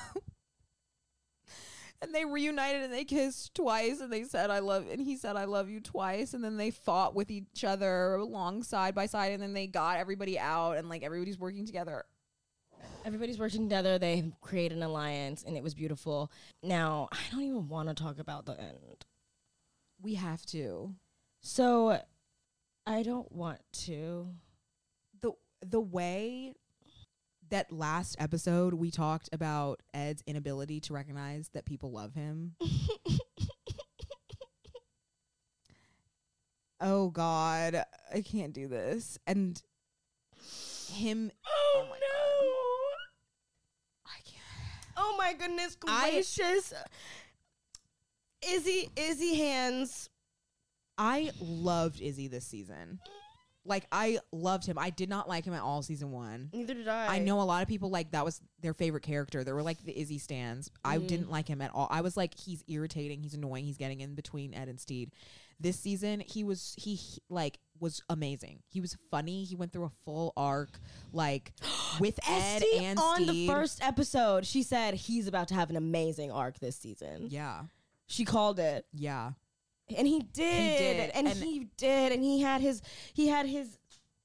And they reunited and they kissed twice, and they said, "I love," and he said, "I love you" twice, and then they fought with each other along side by side, and then they got everybody out, and like everybody's working together. Everybody's working together. They create an alliance, and it was beautiful. Now, I don't even want to talk about the end. We have to. So, I don't want to. the the way that last episode we talked about Ed's inability to recognize that people love him. oh God, I can't do this. And him. Oh, oh my no! I can't. Oh my goodness I- gracious! Izzy, Izzy hands. I loved Izzy this season. Like I loved him. I did not like him at all season one. Neither did I. I know a lot of people like that was their favorite character. There were like the Izzy stands. I Mm. didn't like him at all. I was like, he's irritating. He's annoying. He's getting in between Ed and Stede. This season, he was he, he, like was amazing. He was funny. He went through a full arc like with Ed Esty and on Stede. the first episode, she said he's about to have an amazing arc this season. yeah, She called it. yeah. and he did, did, and, and- he did, and he had his he had his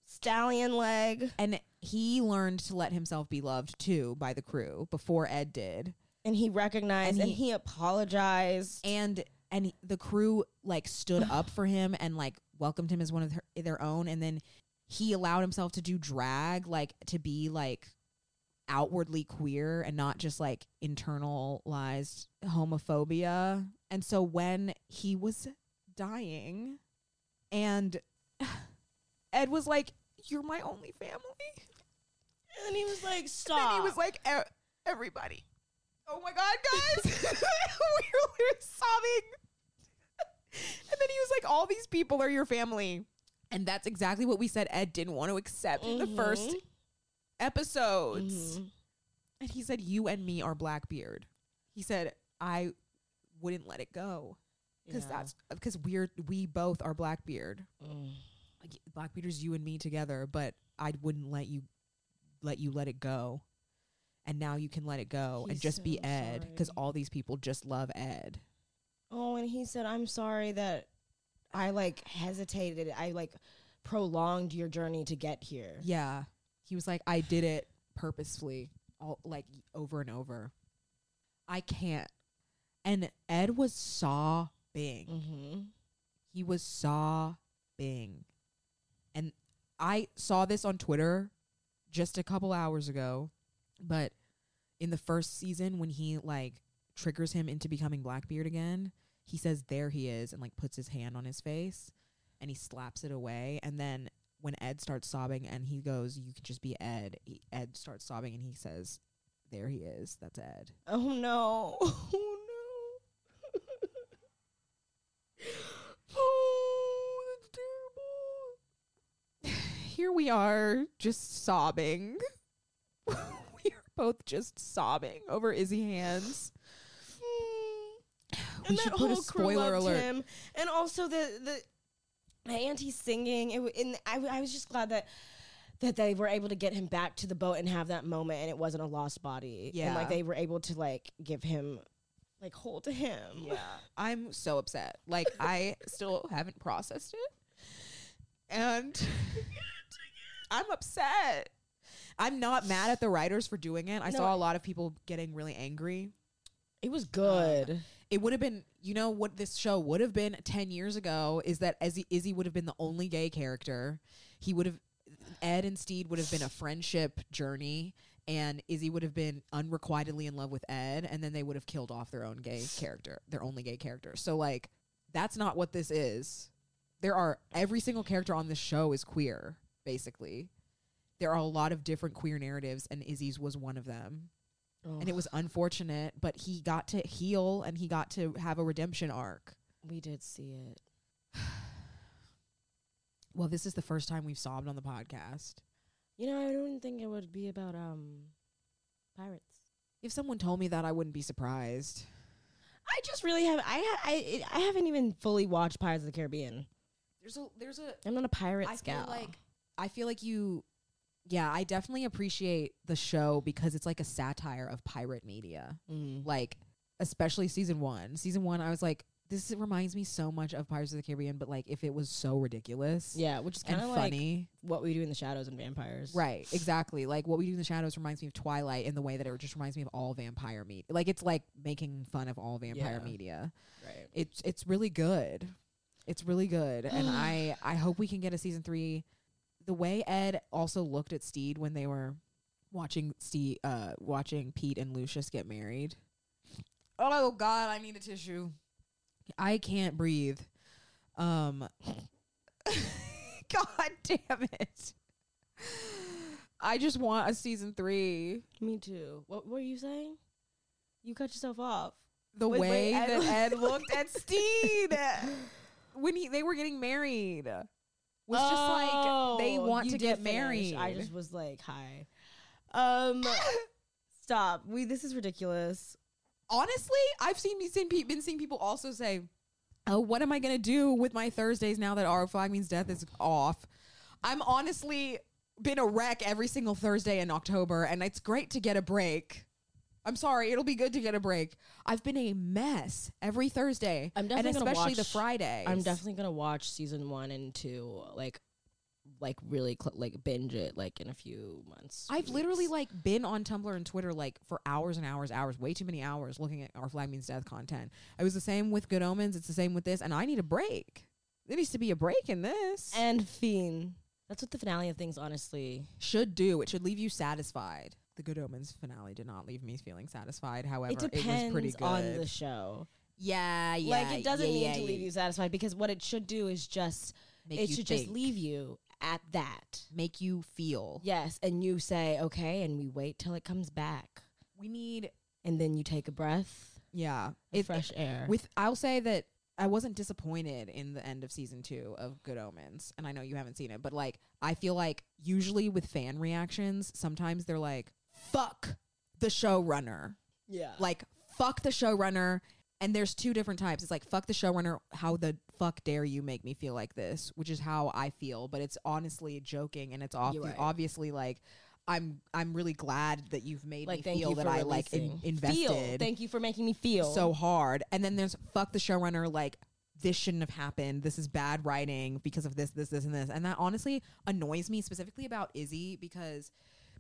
stallion leg. And he learned to let himself be loved too by the crew before Ed did. And he recognized And and he- he, apologized. And and he- the crew like stood up for him and like welcomed him as one of their, their own and then he allowed himself to do drag like to be like outwardly queer and not just like internalized homophobia. And so when he was dying and Ed was like, You're my only family. and he was like, And stop. then he was like, "E- Everybody. Oh my God, guys. we were literally sobbing. and then he was like, All these people are your family. And that's exactly what we said Ed didn't want to accept in the first Mhm. Episodes. Mhm. And he said, You and me are Blackbeard. He said, I wouldn't let it go. Because Yeah. that's because we're we both are Blackbeard. Mm. Like Blackbeard's you and me together, but I wouldn't let you let you let it go. And now you can let it go and He's just be Ed because all these people just love Ed. Oh, and he said, I'm sorry that I like hesitated. I like prolonged your journey to get here. Yeah. He was like, I did it purposefully, all like over and over. I can't. And Ed was sobbing. Mm-hmm. He was sobbing. And I saw this on Twitter just a couple hours ago. But in the first season, when he like triggers him into becoming Blackbeard again, he says, There he is, and like puts his hand on his face and he slaps it away. And then when Ed starts sobbing and he goes, You can just be Ed, he, Ed starts sobbing and he says, There he is. That's Ed. Oh no. Oh no. Oh, that's terrible. Here we are, just sobbing. we are both just sobbing over Izzy hands. We and should that put a whole crew spoiler alert. him. And also the the auntie singing. It w- and I, w- I was just glad that that they were able to get him back to the boat and have that moment, and it wasn't a lost body. Yeah. and like they were able to like give him like hold to him. Yeah. I'm so upset. Like I still haven't processed it. And I'm upset. I'm not mad at the writers for doing it. I No, saw a lot of people getting really angry. It was good. Um, It would have been, you know, what this show would have been 10 years ago is that Izzy, Izzy would have been the only gay character. He would have, Ed and Steed would have been a friendship journey, and Izzy would have been unrequitedly in love with Ed, and then they would have killed off their own gay character, their only gay character. So, like, that's not what this is. There are, every single character on this show is queer, basically. There are a lot of different queer narratives, and Izzy's was one of them and it was unfortunate, but he got to heal and he got to have a redemption arc. we did see it. Well, this is the first time we've sobbed on the podcast. You know, I don't think it would be about um pirates. If someone told me that, I wouldn't be surprised. I just really have I ha- I I haven't even fully watched Pirates of the Caribbean. There's a there's a I'm not a pirate I scout. feel like I feel like you yeah, I definitely appreciate the show because it's like a satire of pirate media. Mm. Like especially season 1. Season 1 I was like this reminds me so much of Pirates of the Caribbean but like if it was so ridiculous yeah, which is kind of like funny. what we do in the shadows and vampires. Right, exactly. Like what we do in the shadows reminds me of Twilight in the way that it just reminds me of all vampire media. Like it's like making fun of all vampire Yeah. media. Right. It's it's really good. It's really good, and I I hope we can get a season three. The way Ed also looked at Stede when they were watching Steve, uh, watching Pete and Lucius get married. Oh God, I need a tissue. I can't breathe. Um, God damn it. I just want a season three. Me too. What were you saying? You cut yourself off. The Wait, way Ed- that Ed looked at Stede when he they were getting married was just like they Oh, want to get married. I just was like, hi. Um, stop. We. This is ridiculous. honestly, I've seen me seen been seeing people also say, "Oh, what am I gonna do with my Thursdays now that our flag means death is off?" I'm honestly been a wreck every single Thursday in October, and it's great to get a break. I'm sorry, it'll be good to get a break. I've been a mess every Thursday, I'm and definitely gonna especially the watch- Fridays. I'm definitely gonna watch season one and two like like really cl- like binge it like in a few months. I've few literally like been on Tumblr and Twitter like for hours and hours, hours, way too many hours looking at our Flag Means Death content. It was the same with Good Omens. It's the same with this, and I need a break. There needs to be a break in this. and Fiend. That's what the finale of things honestly. should do. It should leave you satisfied. The Good Omens finale did not leave me feeling satisfied. However, It depends was pretty good. on the show. yeah, yeah. like it doesn't yeah, need yeah, to yeah. leave you satisfied because what it should do is just Make it you should just leave you at that. make you feel. Yes, and you say okay, and we wait till it comes back, We need. and then you take a breath, Yeah, of fresh air. With I'll say that I wasn't disappointed in the end of season two of Good Omens, and I know you haven't seen it, but like I feel like usually with fan reactions, sometimes they're like, "Fuck the showrunner," yeah, like "Fuck the showrunner." And there's two different types. It's like "Fuck the showrunner." How the fuck dare you make me feel like this? Which is how I feel, but it's honestly joking, and it's off- right. obviously like. I'm I'm really glad that you've made like me feel that I like in, invested Feel. Thank you for making me feel so hard. And then there's fuck the showrunner, like this shouldn't have happened. This is bad writing because of this, this, this, and this. And that honestly annoys me specifically about Izzy because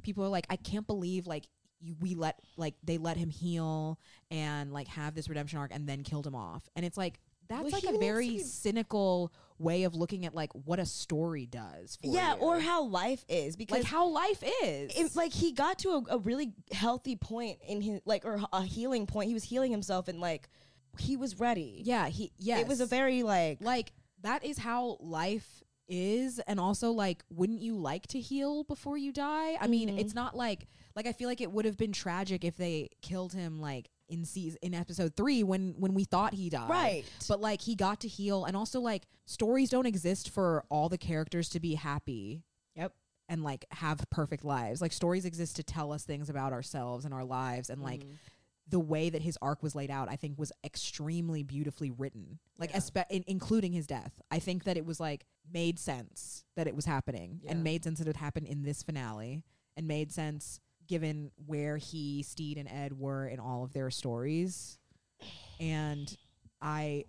people are like, I can't believe like you, we let like they let him heal and like have this redemption arc and then killed him off. And it's like that's Well, like a very cynical way of looking at like what a story does. For yeah, you. or how life is because like how life is. it's like he got to a, a really healthy point in his like or a healing point. He was healing himself and like he was ready. yeah, he yeah it was a very like like that is how life is and also like wouldn't you like to heal before you die i mean Mm-hmm. it's not like like i feel like it would have been tragic if they killed him like in season in episode three when when we thought he died Right. but like he got to heal and also like stories don't exist for all the characters to be happy yep. and like have perfect lives like stories exist to tell us things about ourselves and our lives and like Mm-hmm. The way that his arc was laid out i think was extremely beautifully written. Like espe- in- including his death. I think that it was like made sense that it was happening Yeah. and made sense that it happened in this finale and made sense given where he stede and ed were in all of their stories. And i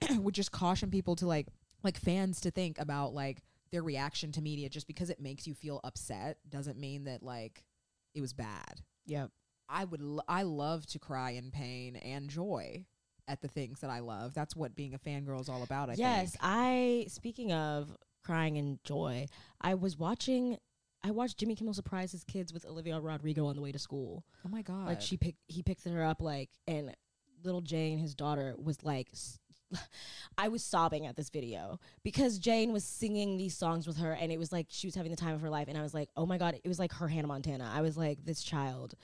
would just caution people to like like fans to think about like their reaction to media just because it makes you feel upset doesn't mean that like it was bad. Yep. I would l- I love to cry in pain and joy at the things that I love. That's what being a fangirl is all about. I yes, think. I speaking of crying and joy, I was watching I watched Jimmy Kimmel surprise his kids with Olivia Rodrigo on the way to school. Oh my god. Like she picked he picked her up like and little Jane, his daughter, was like s- I was sobbing at this video because Jane was singing these songs with her and it was like she was having the time of her life and I was like, "Oh my god, it was like her Hannah Montana." I was like, "This child."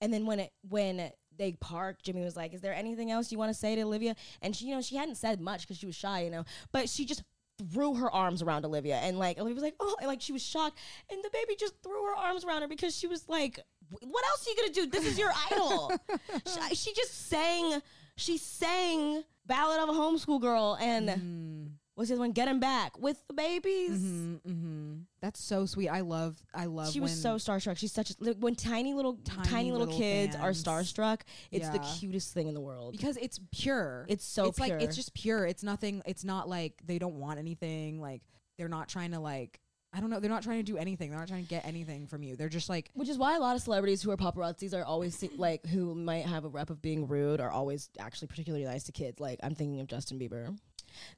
And then when it when they parked, Jimmy was like, "Is there anything else you want to say to Olivia?" And she, you know, she hadn't said much because she was shy, you know, but she just threw her arms around Olivia, and like Olivia was like, "Oh," and like she was shocked, and the baby just threw her arms around her because she was like, "What else are you gonna do? This is your idol." she, she just sang, she sang "Ballad of a Homeschool Girl" and mm. What's the other one? "Get Him Back" with the babies. mm-hmm. That's so sweet. I love I love She was so starstruck. She's such a, like, when tiny little tiny, Tiny little, little kids are starstruck. It's the cutest thing in the world. because it's pure. It's so it's like it's just pure. It's nothing it's not like they don't want anything. Like they're not trying to like I don't know, they're not trying to do anything. They're not trying to get anything from you. They're just like Which is why a lot of celebrities who are paparazzis are always se- like who might have a rep of being rude are always actually particularly nice to kids. Like I'm thinking of Justin Bieber.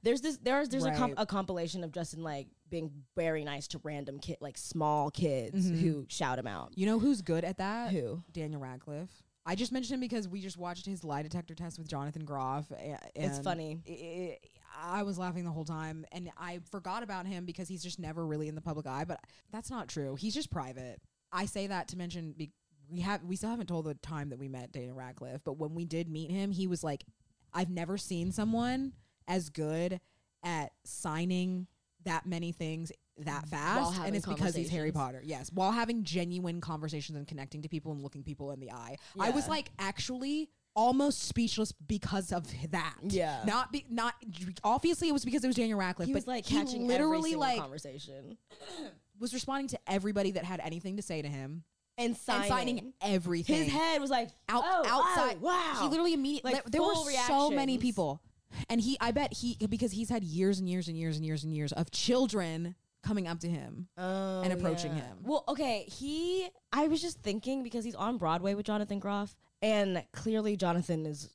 There's this there's there's a, comp- a compilation of Justin like being very nice to random kid like small kids Mhm. who shout him out. You know who's good at that? Who? Daniel Radcliffe. I just mentioned him because we just watched his lie detector test with Jonathan Groff. It's funny. I was laughing the whole time, and I forgot about him because he's just never really in the public eye. But that's not true. He's just private. I say that to mention be- we have we still haven't told the time that we met Daniel Radcliffe, but when we did meet him, he was like, I've never seen someone as good at signing that many things that mm, fast, and it's because he's Harry. Potter. Yes, while having genuine conversations and connecting to people and looking people in the eye. I was like actually almost speechless because of that. Yeah. not be not obviously it was because it was Daniel Radcliffe. He but was like he catching literally every like conversation was responding to everybody that had anything to say to him and signing. and signing everything. His head was like out oh, outside. Wow, wow. He literally immediately Like, there, were full so many people, and he I bet he because he's had years and years and years and years and years of children coming up to him Oh, and approaching yeah. him. Well, okay, he. I was just thinking because he's on Broadway with Jonathan Groff, and clearly Jonathan is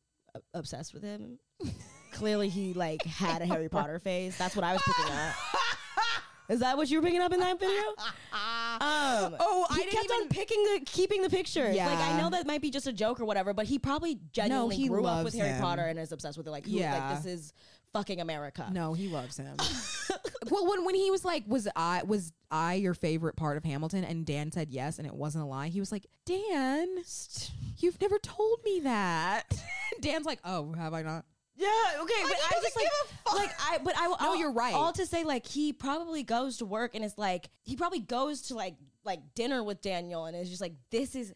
obsessed with him. clearly, he like had a Harry Potter phase. That's what I was picking up. Is that what you were picking up in that video? Um, Oh, I he didn't kept on picking the keeping the pictures. Like I know that might be just a joke or whatever, but he probably genuinely he grew up with Harry him. Potter and is obsessed with it. Like, who, Yeah. like this is fucking America. No, he loves him. well, when when he was like, "Was I was I your favorite part of Hamilton?" and Dan said yes, and it wasn't a lie. He was like, "Dan, you've never told me that." Dan's like, "Oh, have I not?" Yeah, okay, but I, just like, a fuck. like I, but I, No, all- you're right. All to say, like he probably goes to work and it's like, he probably goes to like like dinner with Daniel and it's just like, this is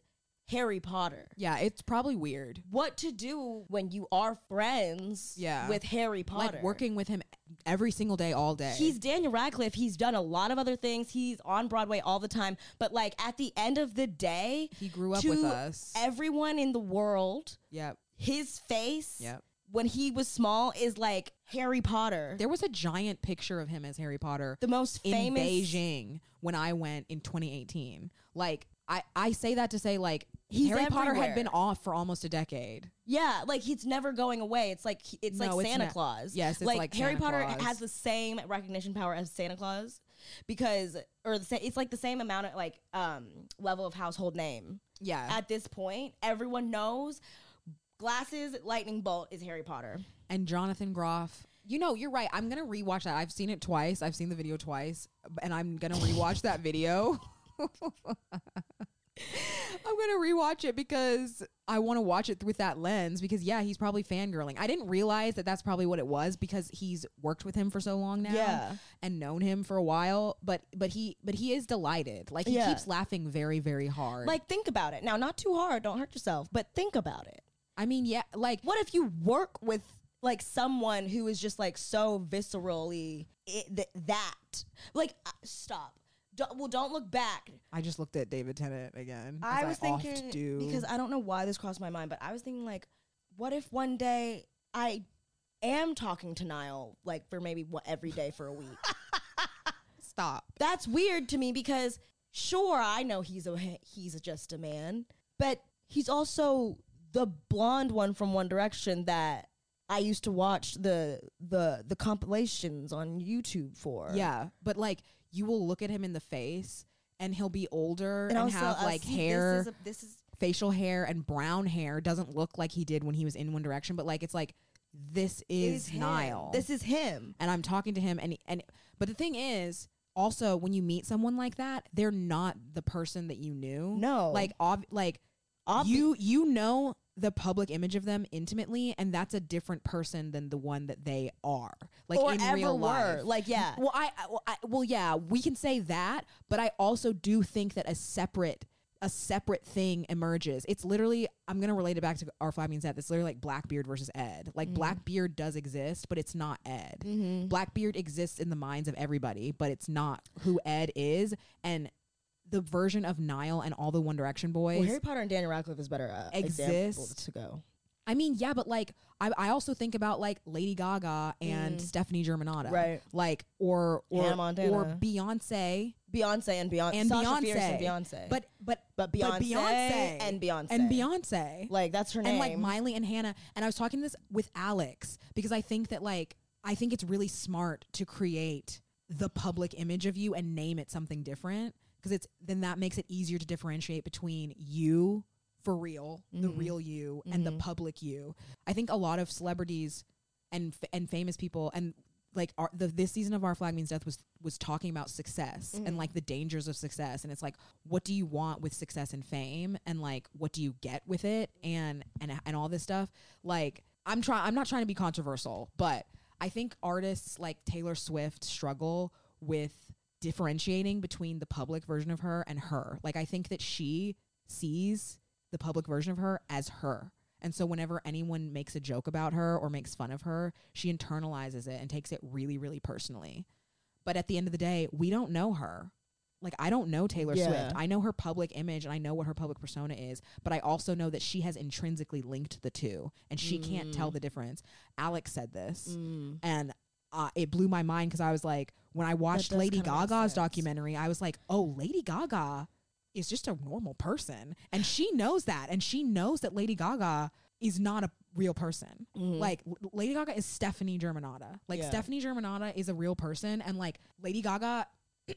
Harry Potter. Yeah, it's probably weird. What to do when you are friends? Yeah. with Harry Potter, Like working with him every single day, all day. He's Daniel Radcliffe. He's done a lot of other things. He's on Broadway all the time. But like at the end of the day, He grew up with us. Everyone in the world, yep. his face, Yep. When he was small, is like Harry Potter. There was a giant picture of him as Harry Potter the most in famous Beijing when I went in 2018. Like I, I say that to say like He's Harry Potter had been off for almost a decade. Yeah, like he's never going away. It's like it's No, like it's Santa. Claus. Yes, it's like, like Harry Santa Potter Claus. has the same recognition power as Santa Claus because or the sa- it's like the same amount of like um level of household name. Yeah. At this point, everyone knows glasses lightning bolt is Harry Potter. and Jonathan Groff. You know, you're right. I'm gonna rewatch that. I've seen it twice. I've seen the video twice, and I'm gonna rewatch that video. I'm gonna rewatch it because I want to watch it with that lens. Because yeah, he's probably fangirling. I didn't realize that that's probably what it was because he's worked with him for so long now, Yeah. and known him for a while. But but he but he is delighted. Like he Yeah. keeps laughing very very hard. Like think about it. Now, not too hard, don't hurt yourself, but think about it. I mean, yeah, like What if you work with like someone who is just like so viscerally i th- that? Like, uh, stop. Don't, well, don't look back. I just looked at David Tennant again. I was oft thinking do. because I don't know why this crossed my mind, but I was thinking like, what if one day I am talking to Niall like for maybe what every day for a week? stop. That's weird to me because sure I know he's a he's just a man, but he's also the blonde one from One Direction that I used to watch the the the compilations on YouTube for. Yeah, but like you will look at him in the face and he'll be older and, also, have uh, like hair, This is, a, this is facial hair and brown hair. Doesn't look like he did when he was in One Direction, but like it's like this is. Niall. This is him. and I'm talking to him and and but the thing is also when you meet someone like that, they're not the person that you knew. No. Like ob- like Obvi- you you know the public image of them intimately and that's a different person than the one that they are. Like or in real were. life. Like yeah. Well, I, I- well, I, well, yeah, we can say that, but I also do think that a separate, a separate thing emerges. It's literally, I'm gonna relate it back to our flag means that. It's literally like Blackbeard versus Ed. Like mm-hmm. Blackbeard does exist, but it's not Ed. Mm-hmm. Blackbeard exists in the minds of everybody, but it's not who Ed is. And the version of Niall and all the One Direction boys. Well, Harry Potter and Daniel Radcliffe is better uh, Exist. to go. I mean, yeah, but like I, I also think about like Lady Gaga and Stefani Germanotta, Mm. Right. Like or or Hannah Montana. or Beyonce Beyonce and Beyonce and Sasha Beyonce, Fierce and Beyonce. but but But Beyonce and Beyonce. and Beyonce, like that's her name. and like Miley and Hannah. And I was talking this with Alex because I think that like I think it's really smart to create the public image of you and name it something different because it's then that makes it easier to differentiate between you for real, the Mm-hmm. real you, and the public you. I think a lot of celebrities and f- and famous people and like our, the this season of our flag means death was was talking about success Mm-hmm. and like the dangers of success and it's like what do you want with success and fame and like what do you get with it and and and all this stuff like I'm trying I'm not trying to be controversial but I think artists like Taylor Swift struggle with differentiating between the public version of her and her like I think that she sees the public version of her as her and so whenever anyone makes a joke about her or makes fun of her, she internalizes it and takes it really, really personally. But at the end of the day, we don't know her. Like I don't know Taylor Yeah. Swift. I know her public image and I know what her public persona is, but I also know that she has intrinsically linked the two and she can't Mm. tell the difference. Alex said this and uh, it blew my mind because I was like, when I watched does Lady kinda make Gaga's sense. documentary, I was like, oh, Lady Gaga is just a normal person, and she knows that, and she knows that Lady Gaga is not a real person. Like L- Lady Gaga is Stefani Germanotta. Like Yeah. Stefani Germanotta is a real person, and like Lady Gaga.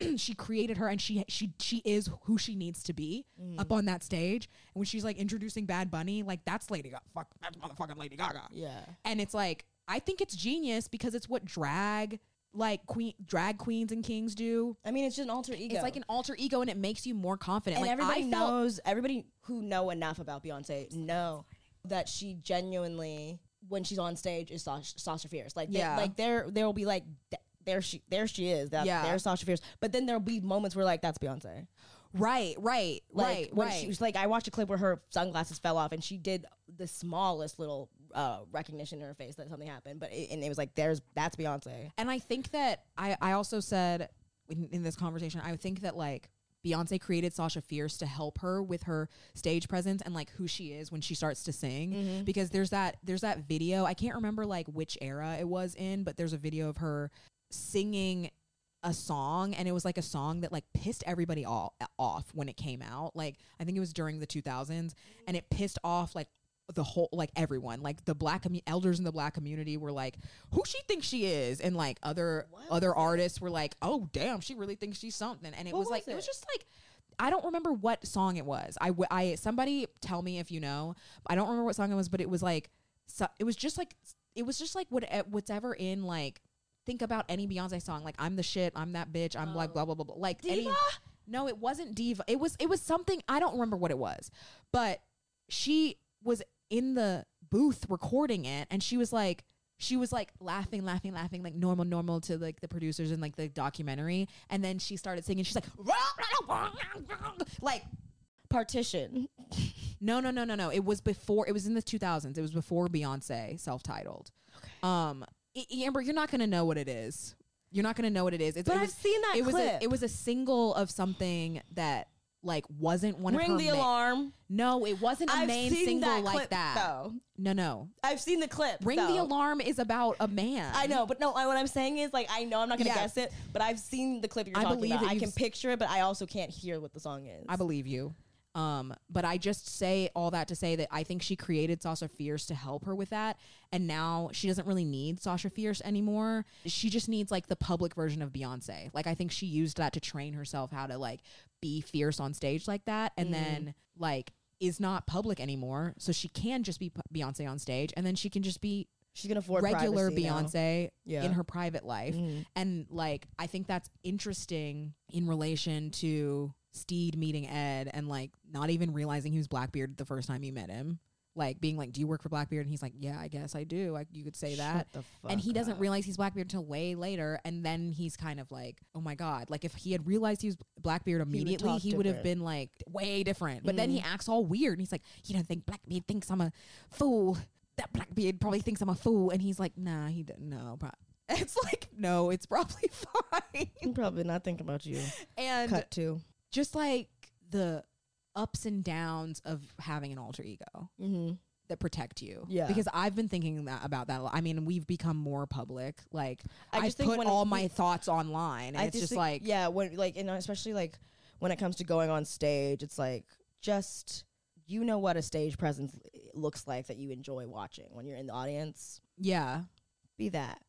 she created her and she she she is who she needs to be up on that stage. And when she's like introducing Bad Bunny, like that's Lady Gaga. Fuck that's motherfucking Lady Gaga. Yeah. And it's like I think it's genius because it's what drag like queen drag queens and kings do. I mean, it's just an alter ego. It's like an alter ego and it makes you more confident. and like everybody I felt, knows everybody who know enough about Beyonce know that she genuinely when she's on stage is Sasha, Sasha Fierce. Like they- Yeah. like there there will be like there she there she is. That, Yeah. there's Sasha Fierce. But then there'll be moments where like that's Beyonce. right, right, Like right, when right. she was like I watched a clip where her sunglasses fell off and she did the smallest little uh, recognition in her face that something happened. But it, and it was like there's that's Beyonce. And I think that I, I also said in, in this conversation, I think that like Beyonce created Sasha Fierce to help her with her stage presence and like who she is when she starts to sing. Because there's that there's that video. I can't remember like which era it was in, but there's a video of her singing a song and it was like a song that like pissed everybody all, off when it came out like i think it was during the 2000s and it pissed off like the whole like everyone like the black commu- elders in the black community were like who she thinks she is and like other other artists were like oh damn she really thinks she's something and it What was like was it was just like I don't remember what song it was. I, w- I somebody tell me if you know. I don't remember what song it was, but it was like so, it was just like it was just like what eh, whatever in like think about any Beyonce song like I'm the shit, I'm that bitch, I'm like blah blah blah blah like any No, it wasn't diva. It was it was something I don't remember what it was. But she was in the booth recording it and she was like she was like laughing, laughing, laughing, like normal, normal to like the producers and like the documentary. And then she started singing. She's like, like, Partition. no, no, no, no, no. It was before. It was in the 2000s. It was before Beyonce self-titled. Um, Amber, you're not gonna know what it is. You're not gonna know what it is. It's, But it I've was, seen that It was a. It was a single of something that like wasn't one Ring of her. Ring the ma- alarm. No, it wasn't a I've main seen single that like clip, that. though. No, no. I've seen the clip. Ring the though. alarm is about a man. I know, but no. I- What I'm saying is, like, I know I'm not gonna Yeah. guess it, but I've seen the clip you're I talking believe about. that I you've can s- picture it, but I also can't hear what the song is. I believe you. Um, but I just say all that to say that I think she created Sasha Fierce to help her with that, and now she doesn't really need Sasha Fierce anymore. She just needs like the public version of Beyonce. Like I think she used that to train herself how to like be fierce on stage like that, and then like is not public anymore, so she can just be Beyonce on stage, and then she can just be She's gonna afford regular. Beyonce Yeah. in her private life. Mhm. And like I think that's interesting in relation to Stede meeting Ed and like not even realizing he was Blackbeard the first time he met him. Like being like, "Do you work for Blackbeard?" And he's like, "Yeah, I guess I do." Like you could say that. the and he doesn't up. realize he's Blackbeard until way later, and then he's kind of like, "Oh my god!" Like if he had realized he was Blackbeard immediately, he would have been like way different. But then he Mhm. acts all weird, and he's like, "You don't think Blackbeard thinks I'm a fool?" That Blackbeard probably thinks I'm a fool, and he's like, "Nah, he didn't know." Pro- It's like, no, it's probably fine. I'm probably not thinking about you. And Cut to. Just like the ups and downs of having an alter ego Mm-hmm. that protect you. Yeah. Because I've been thinking that about that. a lot. I mean, we've become more public. Like I just just think put all my thoughts online, and I it's just think- like, yeah, when like you know, especially like when it comes to going on stage, it's like just you know what a stage presence looks like that you enjoy watching when you're in the audience. yeah, Be that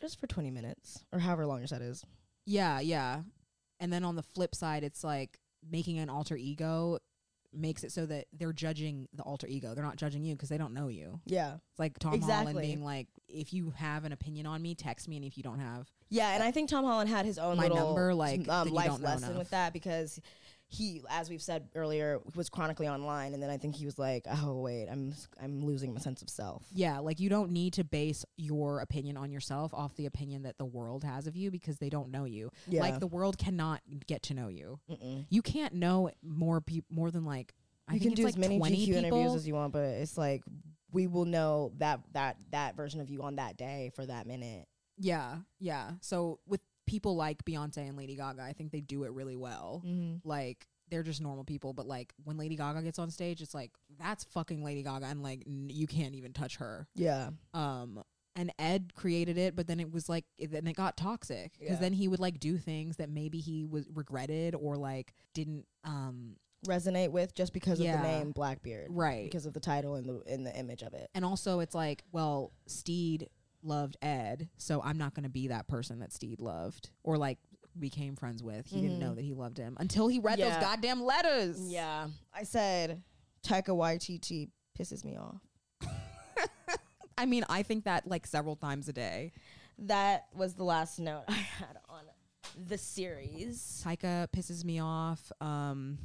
just for 20 minutes or however long your set is. yeah, yeah. And then on the flip side, it's like making an alter ego makes it so that they're judging the alter ego. They're not judging you because they don't know you. Yeah. It's like Tom Holland being like, if you have an opinion on me, text me, and if you don't have, Yeah, and I think Tom Holland had his own My little number, like, um, you life don't know lesson enough. with that because he, as we've said earlier, was chronically online, and then I think he was like, "Oh wait, I'm I'm losing my sense of self." Yeah, like you don't need to base your opinion on yourself off the opinion that the world has of you because they don't know you. Yeah. Like the world cannot get to know you. Mm-mm. You can't know more people more than like I you can do like as many GQ people. interviews as you want, but it's like we will know that that that version of you on that day for that minute. yeah, yeah. So with people like Beyonce and Lady Gaga, I think they do it really well. Mm-hmm. Like they're just normal people, but like when Lady Gaga gets on stage, it's like that's fucking Lady Gaga, and like n- you can't even touch her. Yeah, Um, and Ed created it, but then it was like it- then it got toxic because Yeah. then he would like do things that maybe he was regretted or like didn't um Resonate with just because of the name Blackbeard, right Because of the title and the in the image of it. and also it's like well Stede loved Ed, so I'm not going to be that person that Stede loved or like became friends with. He didn't know that he loved him until he read Mm-hmm. Yeah. those goddamn letters. Yeah, I said Taika Waititi pisses me off. I mean, I think that like several times a day. That was the last note I had on the series. Taika pisses me off. Um,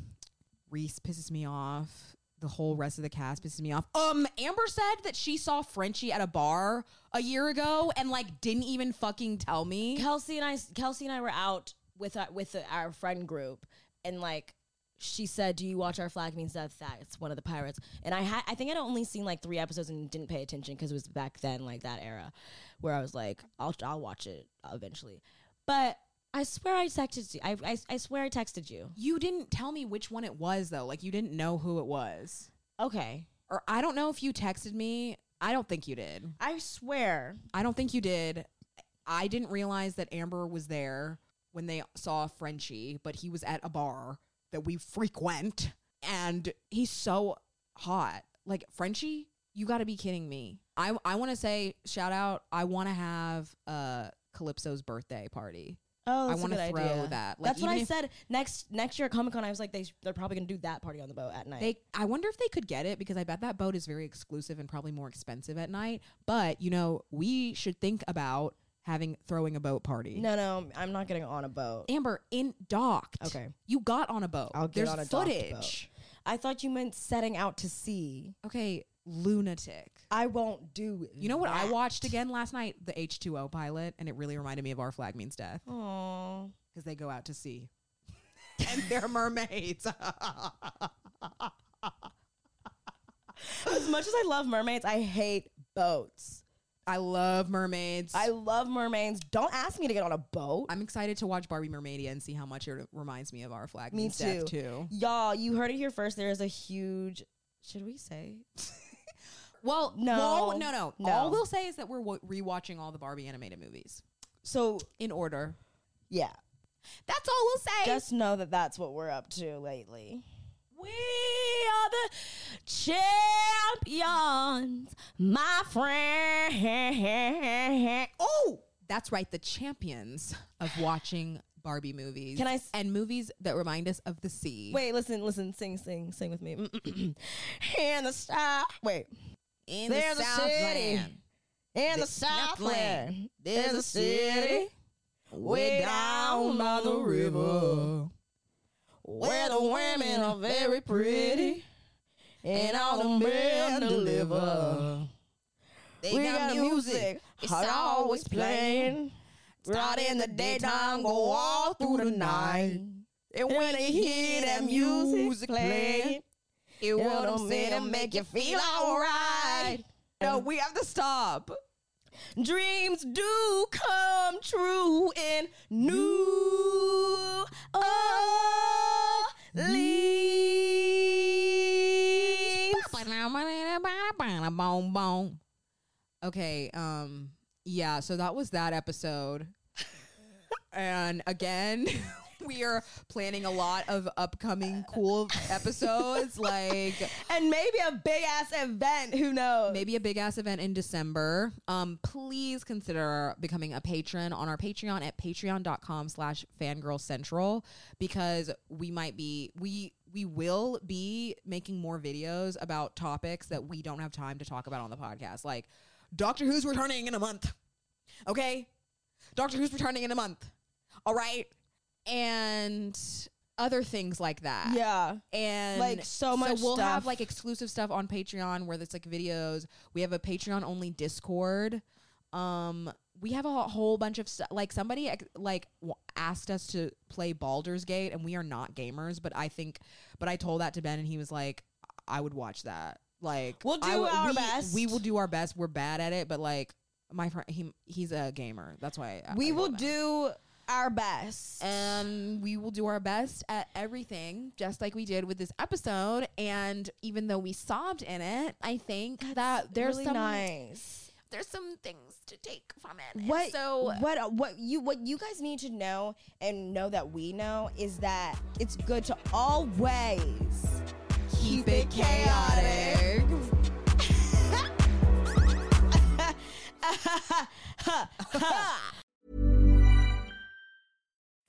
Rhys pisses me off. The whole rest of the cast pisses me off. Um, Amber said that she saw Frenchie at a bar a year ago and like didn't even fucking tell me. Kelsey and I, Kelsey and I were out with our, with our friend group, and like she said, "Do you watch our flag means death?" That's one of the pirates, and I had I think I'd only seen like three episodes and didn't pay attention because it was back then, like that era, where I was like, "I'll I'll watch it eventually," but I swear I texted you. I I, I swear I texted you. You didn't tell me which one it was though. Like you didn't know who it was. Okay, Or I don't know if you texted me. I don't think you did. I swear. I don't think you did. I didn't realize that Amber was there when they saw Frenchie, but he was at a bar that we frequent and he's so hot. Like Frenchie, you got to be kidding me. I I want to say shout out. I want to have uh Calypso's birthday party. Oh, I that's a wanna good throw idea. that. Like, that's what I said. Next next year at Comic Con, I was like, they they're probably gonna do that party on the boat at night. They I wonder if they could get it because I bet that boat is very exclusive and probably more expensive at night. But, you know, we should think about having throwing a boat party. no, no, I'm not getting on a boat. Amber in docked. Okay. You got on a boat. I'll get There's on a footage. boat. I thought you meant setting out to sea. Okay, lunatic. I won't do. You know what I watched again last night? The H2O pilot, and it really reminded me of Our Flag Means Death because they go out to sea. and they're mermaids. As much as I love mermaids, I hate boats. I love mermaids. I love mermaids. Don't ask me to get on a boat. I'm excited to watch Barbie Mermaidia and see how much it reminds me of Our Flag me Means too. Death too. Y'all, you heard it here first. There is a huge. Should we say? Well, No. well, no, no, No. All we'll say is that we're w- rewatching all the Barbie animated movies So in order. yeah, That's all we'll say. just know that that's what we're up to lately. We are the champions, my friend. Oh, that's right. The champions of watching Barbie movies. Can I s- and movies that remind us of the sea. Wait, listen, listen, sing, sing, sing with me. In the south, wait. In There's city. Southland. In the The Southland, there's a city way down by the river where the women are very pretty and all the men deliver. They we got music, It's it's always playing. Start in the daytime, go all through the night. And when they hear that music playing, it will saying, make you feel alright. No, we have to stop. Dreams do come true in New Orleans. Okay, um, yeah, so that was that episode. and again, we are planning a lot of upcoming cool episodes, like And maybe a big ass event. Who knows? maybe a big ass event in December. Um, please consider becoming a patron on our Patreon at patreon.com slash fangirl central because we might be we we will be making more videos about topics that we don't have time to talk about on the podcast. Like Doctor Who's returning in a month. Okay? Doctor Who's returning in a month. All right? And other things like that. Yeah. and Like, so much we'll have like exclusive stuff on patreon where there's like videos. We have a patreon only discord. Um we have a whole bunch of stuff like somebody like asked us to play Baldur's Gate and we are not gamers but I think but I told that to Ben and he was like I would watch that. Like We'll do w- our we, best. we will do our best. We're bad at it but like my friend he he's a gamer. That's why I, We I will that. Our best. and we will do our best at everything, just like we did with this episode. And even though we sobbed in it, I think that there's really some nice. there's some things to take from it. And What So what what you what you guys need to know and know that we know is that it's good to always keep, it chaotic.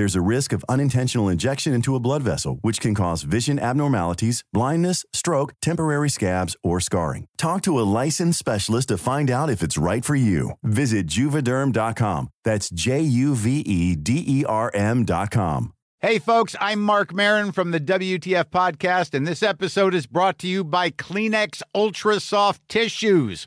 There's a risk of unintentional injection into a blood vessel, which can cause vision abnormalities, blindness, stroke, temporary scabs, or scarring. Talk to a licensed specialist to find out if it's right for you. Visit juvederm.com. That's J U V E D E R M.com. Hey, folks, I'm Marc Maron from the WTF Podcast, and this episode is brought to you by Kleenex Ultra Soft Tissues,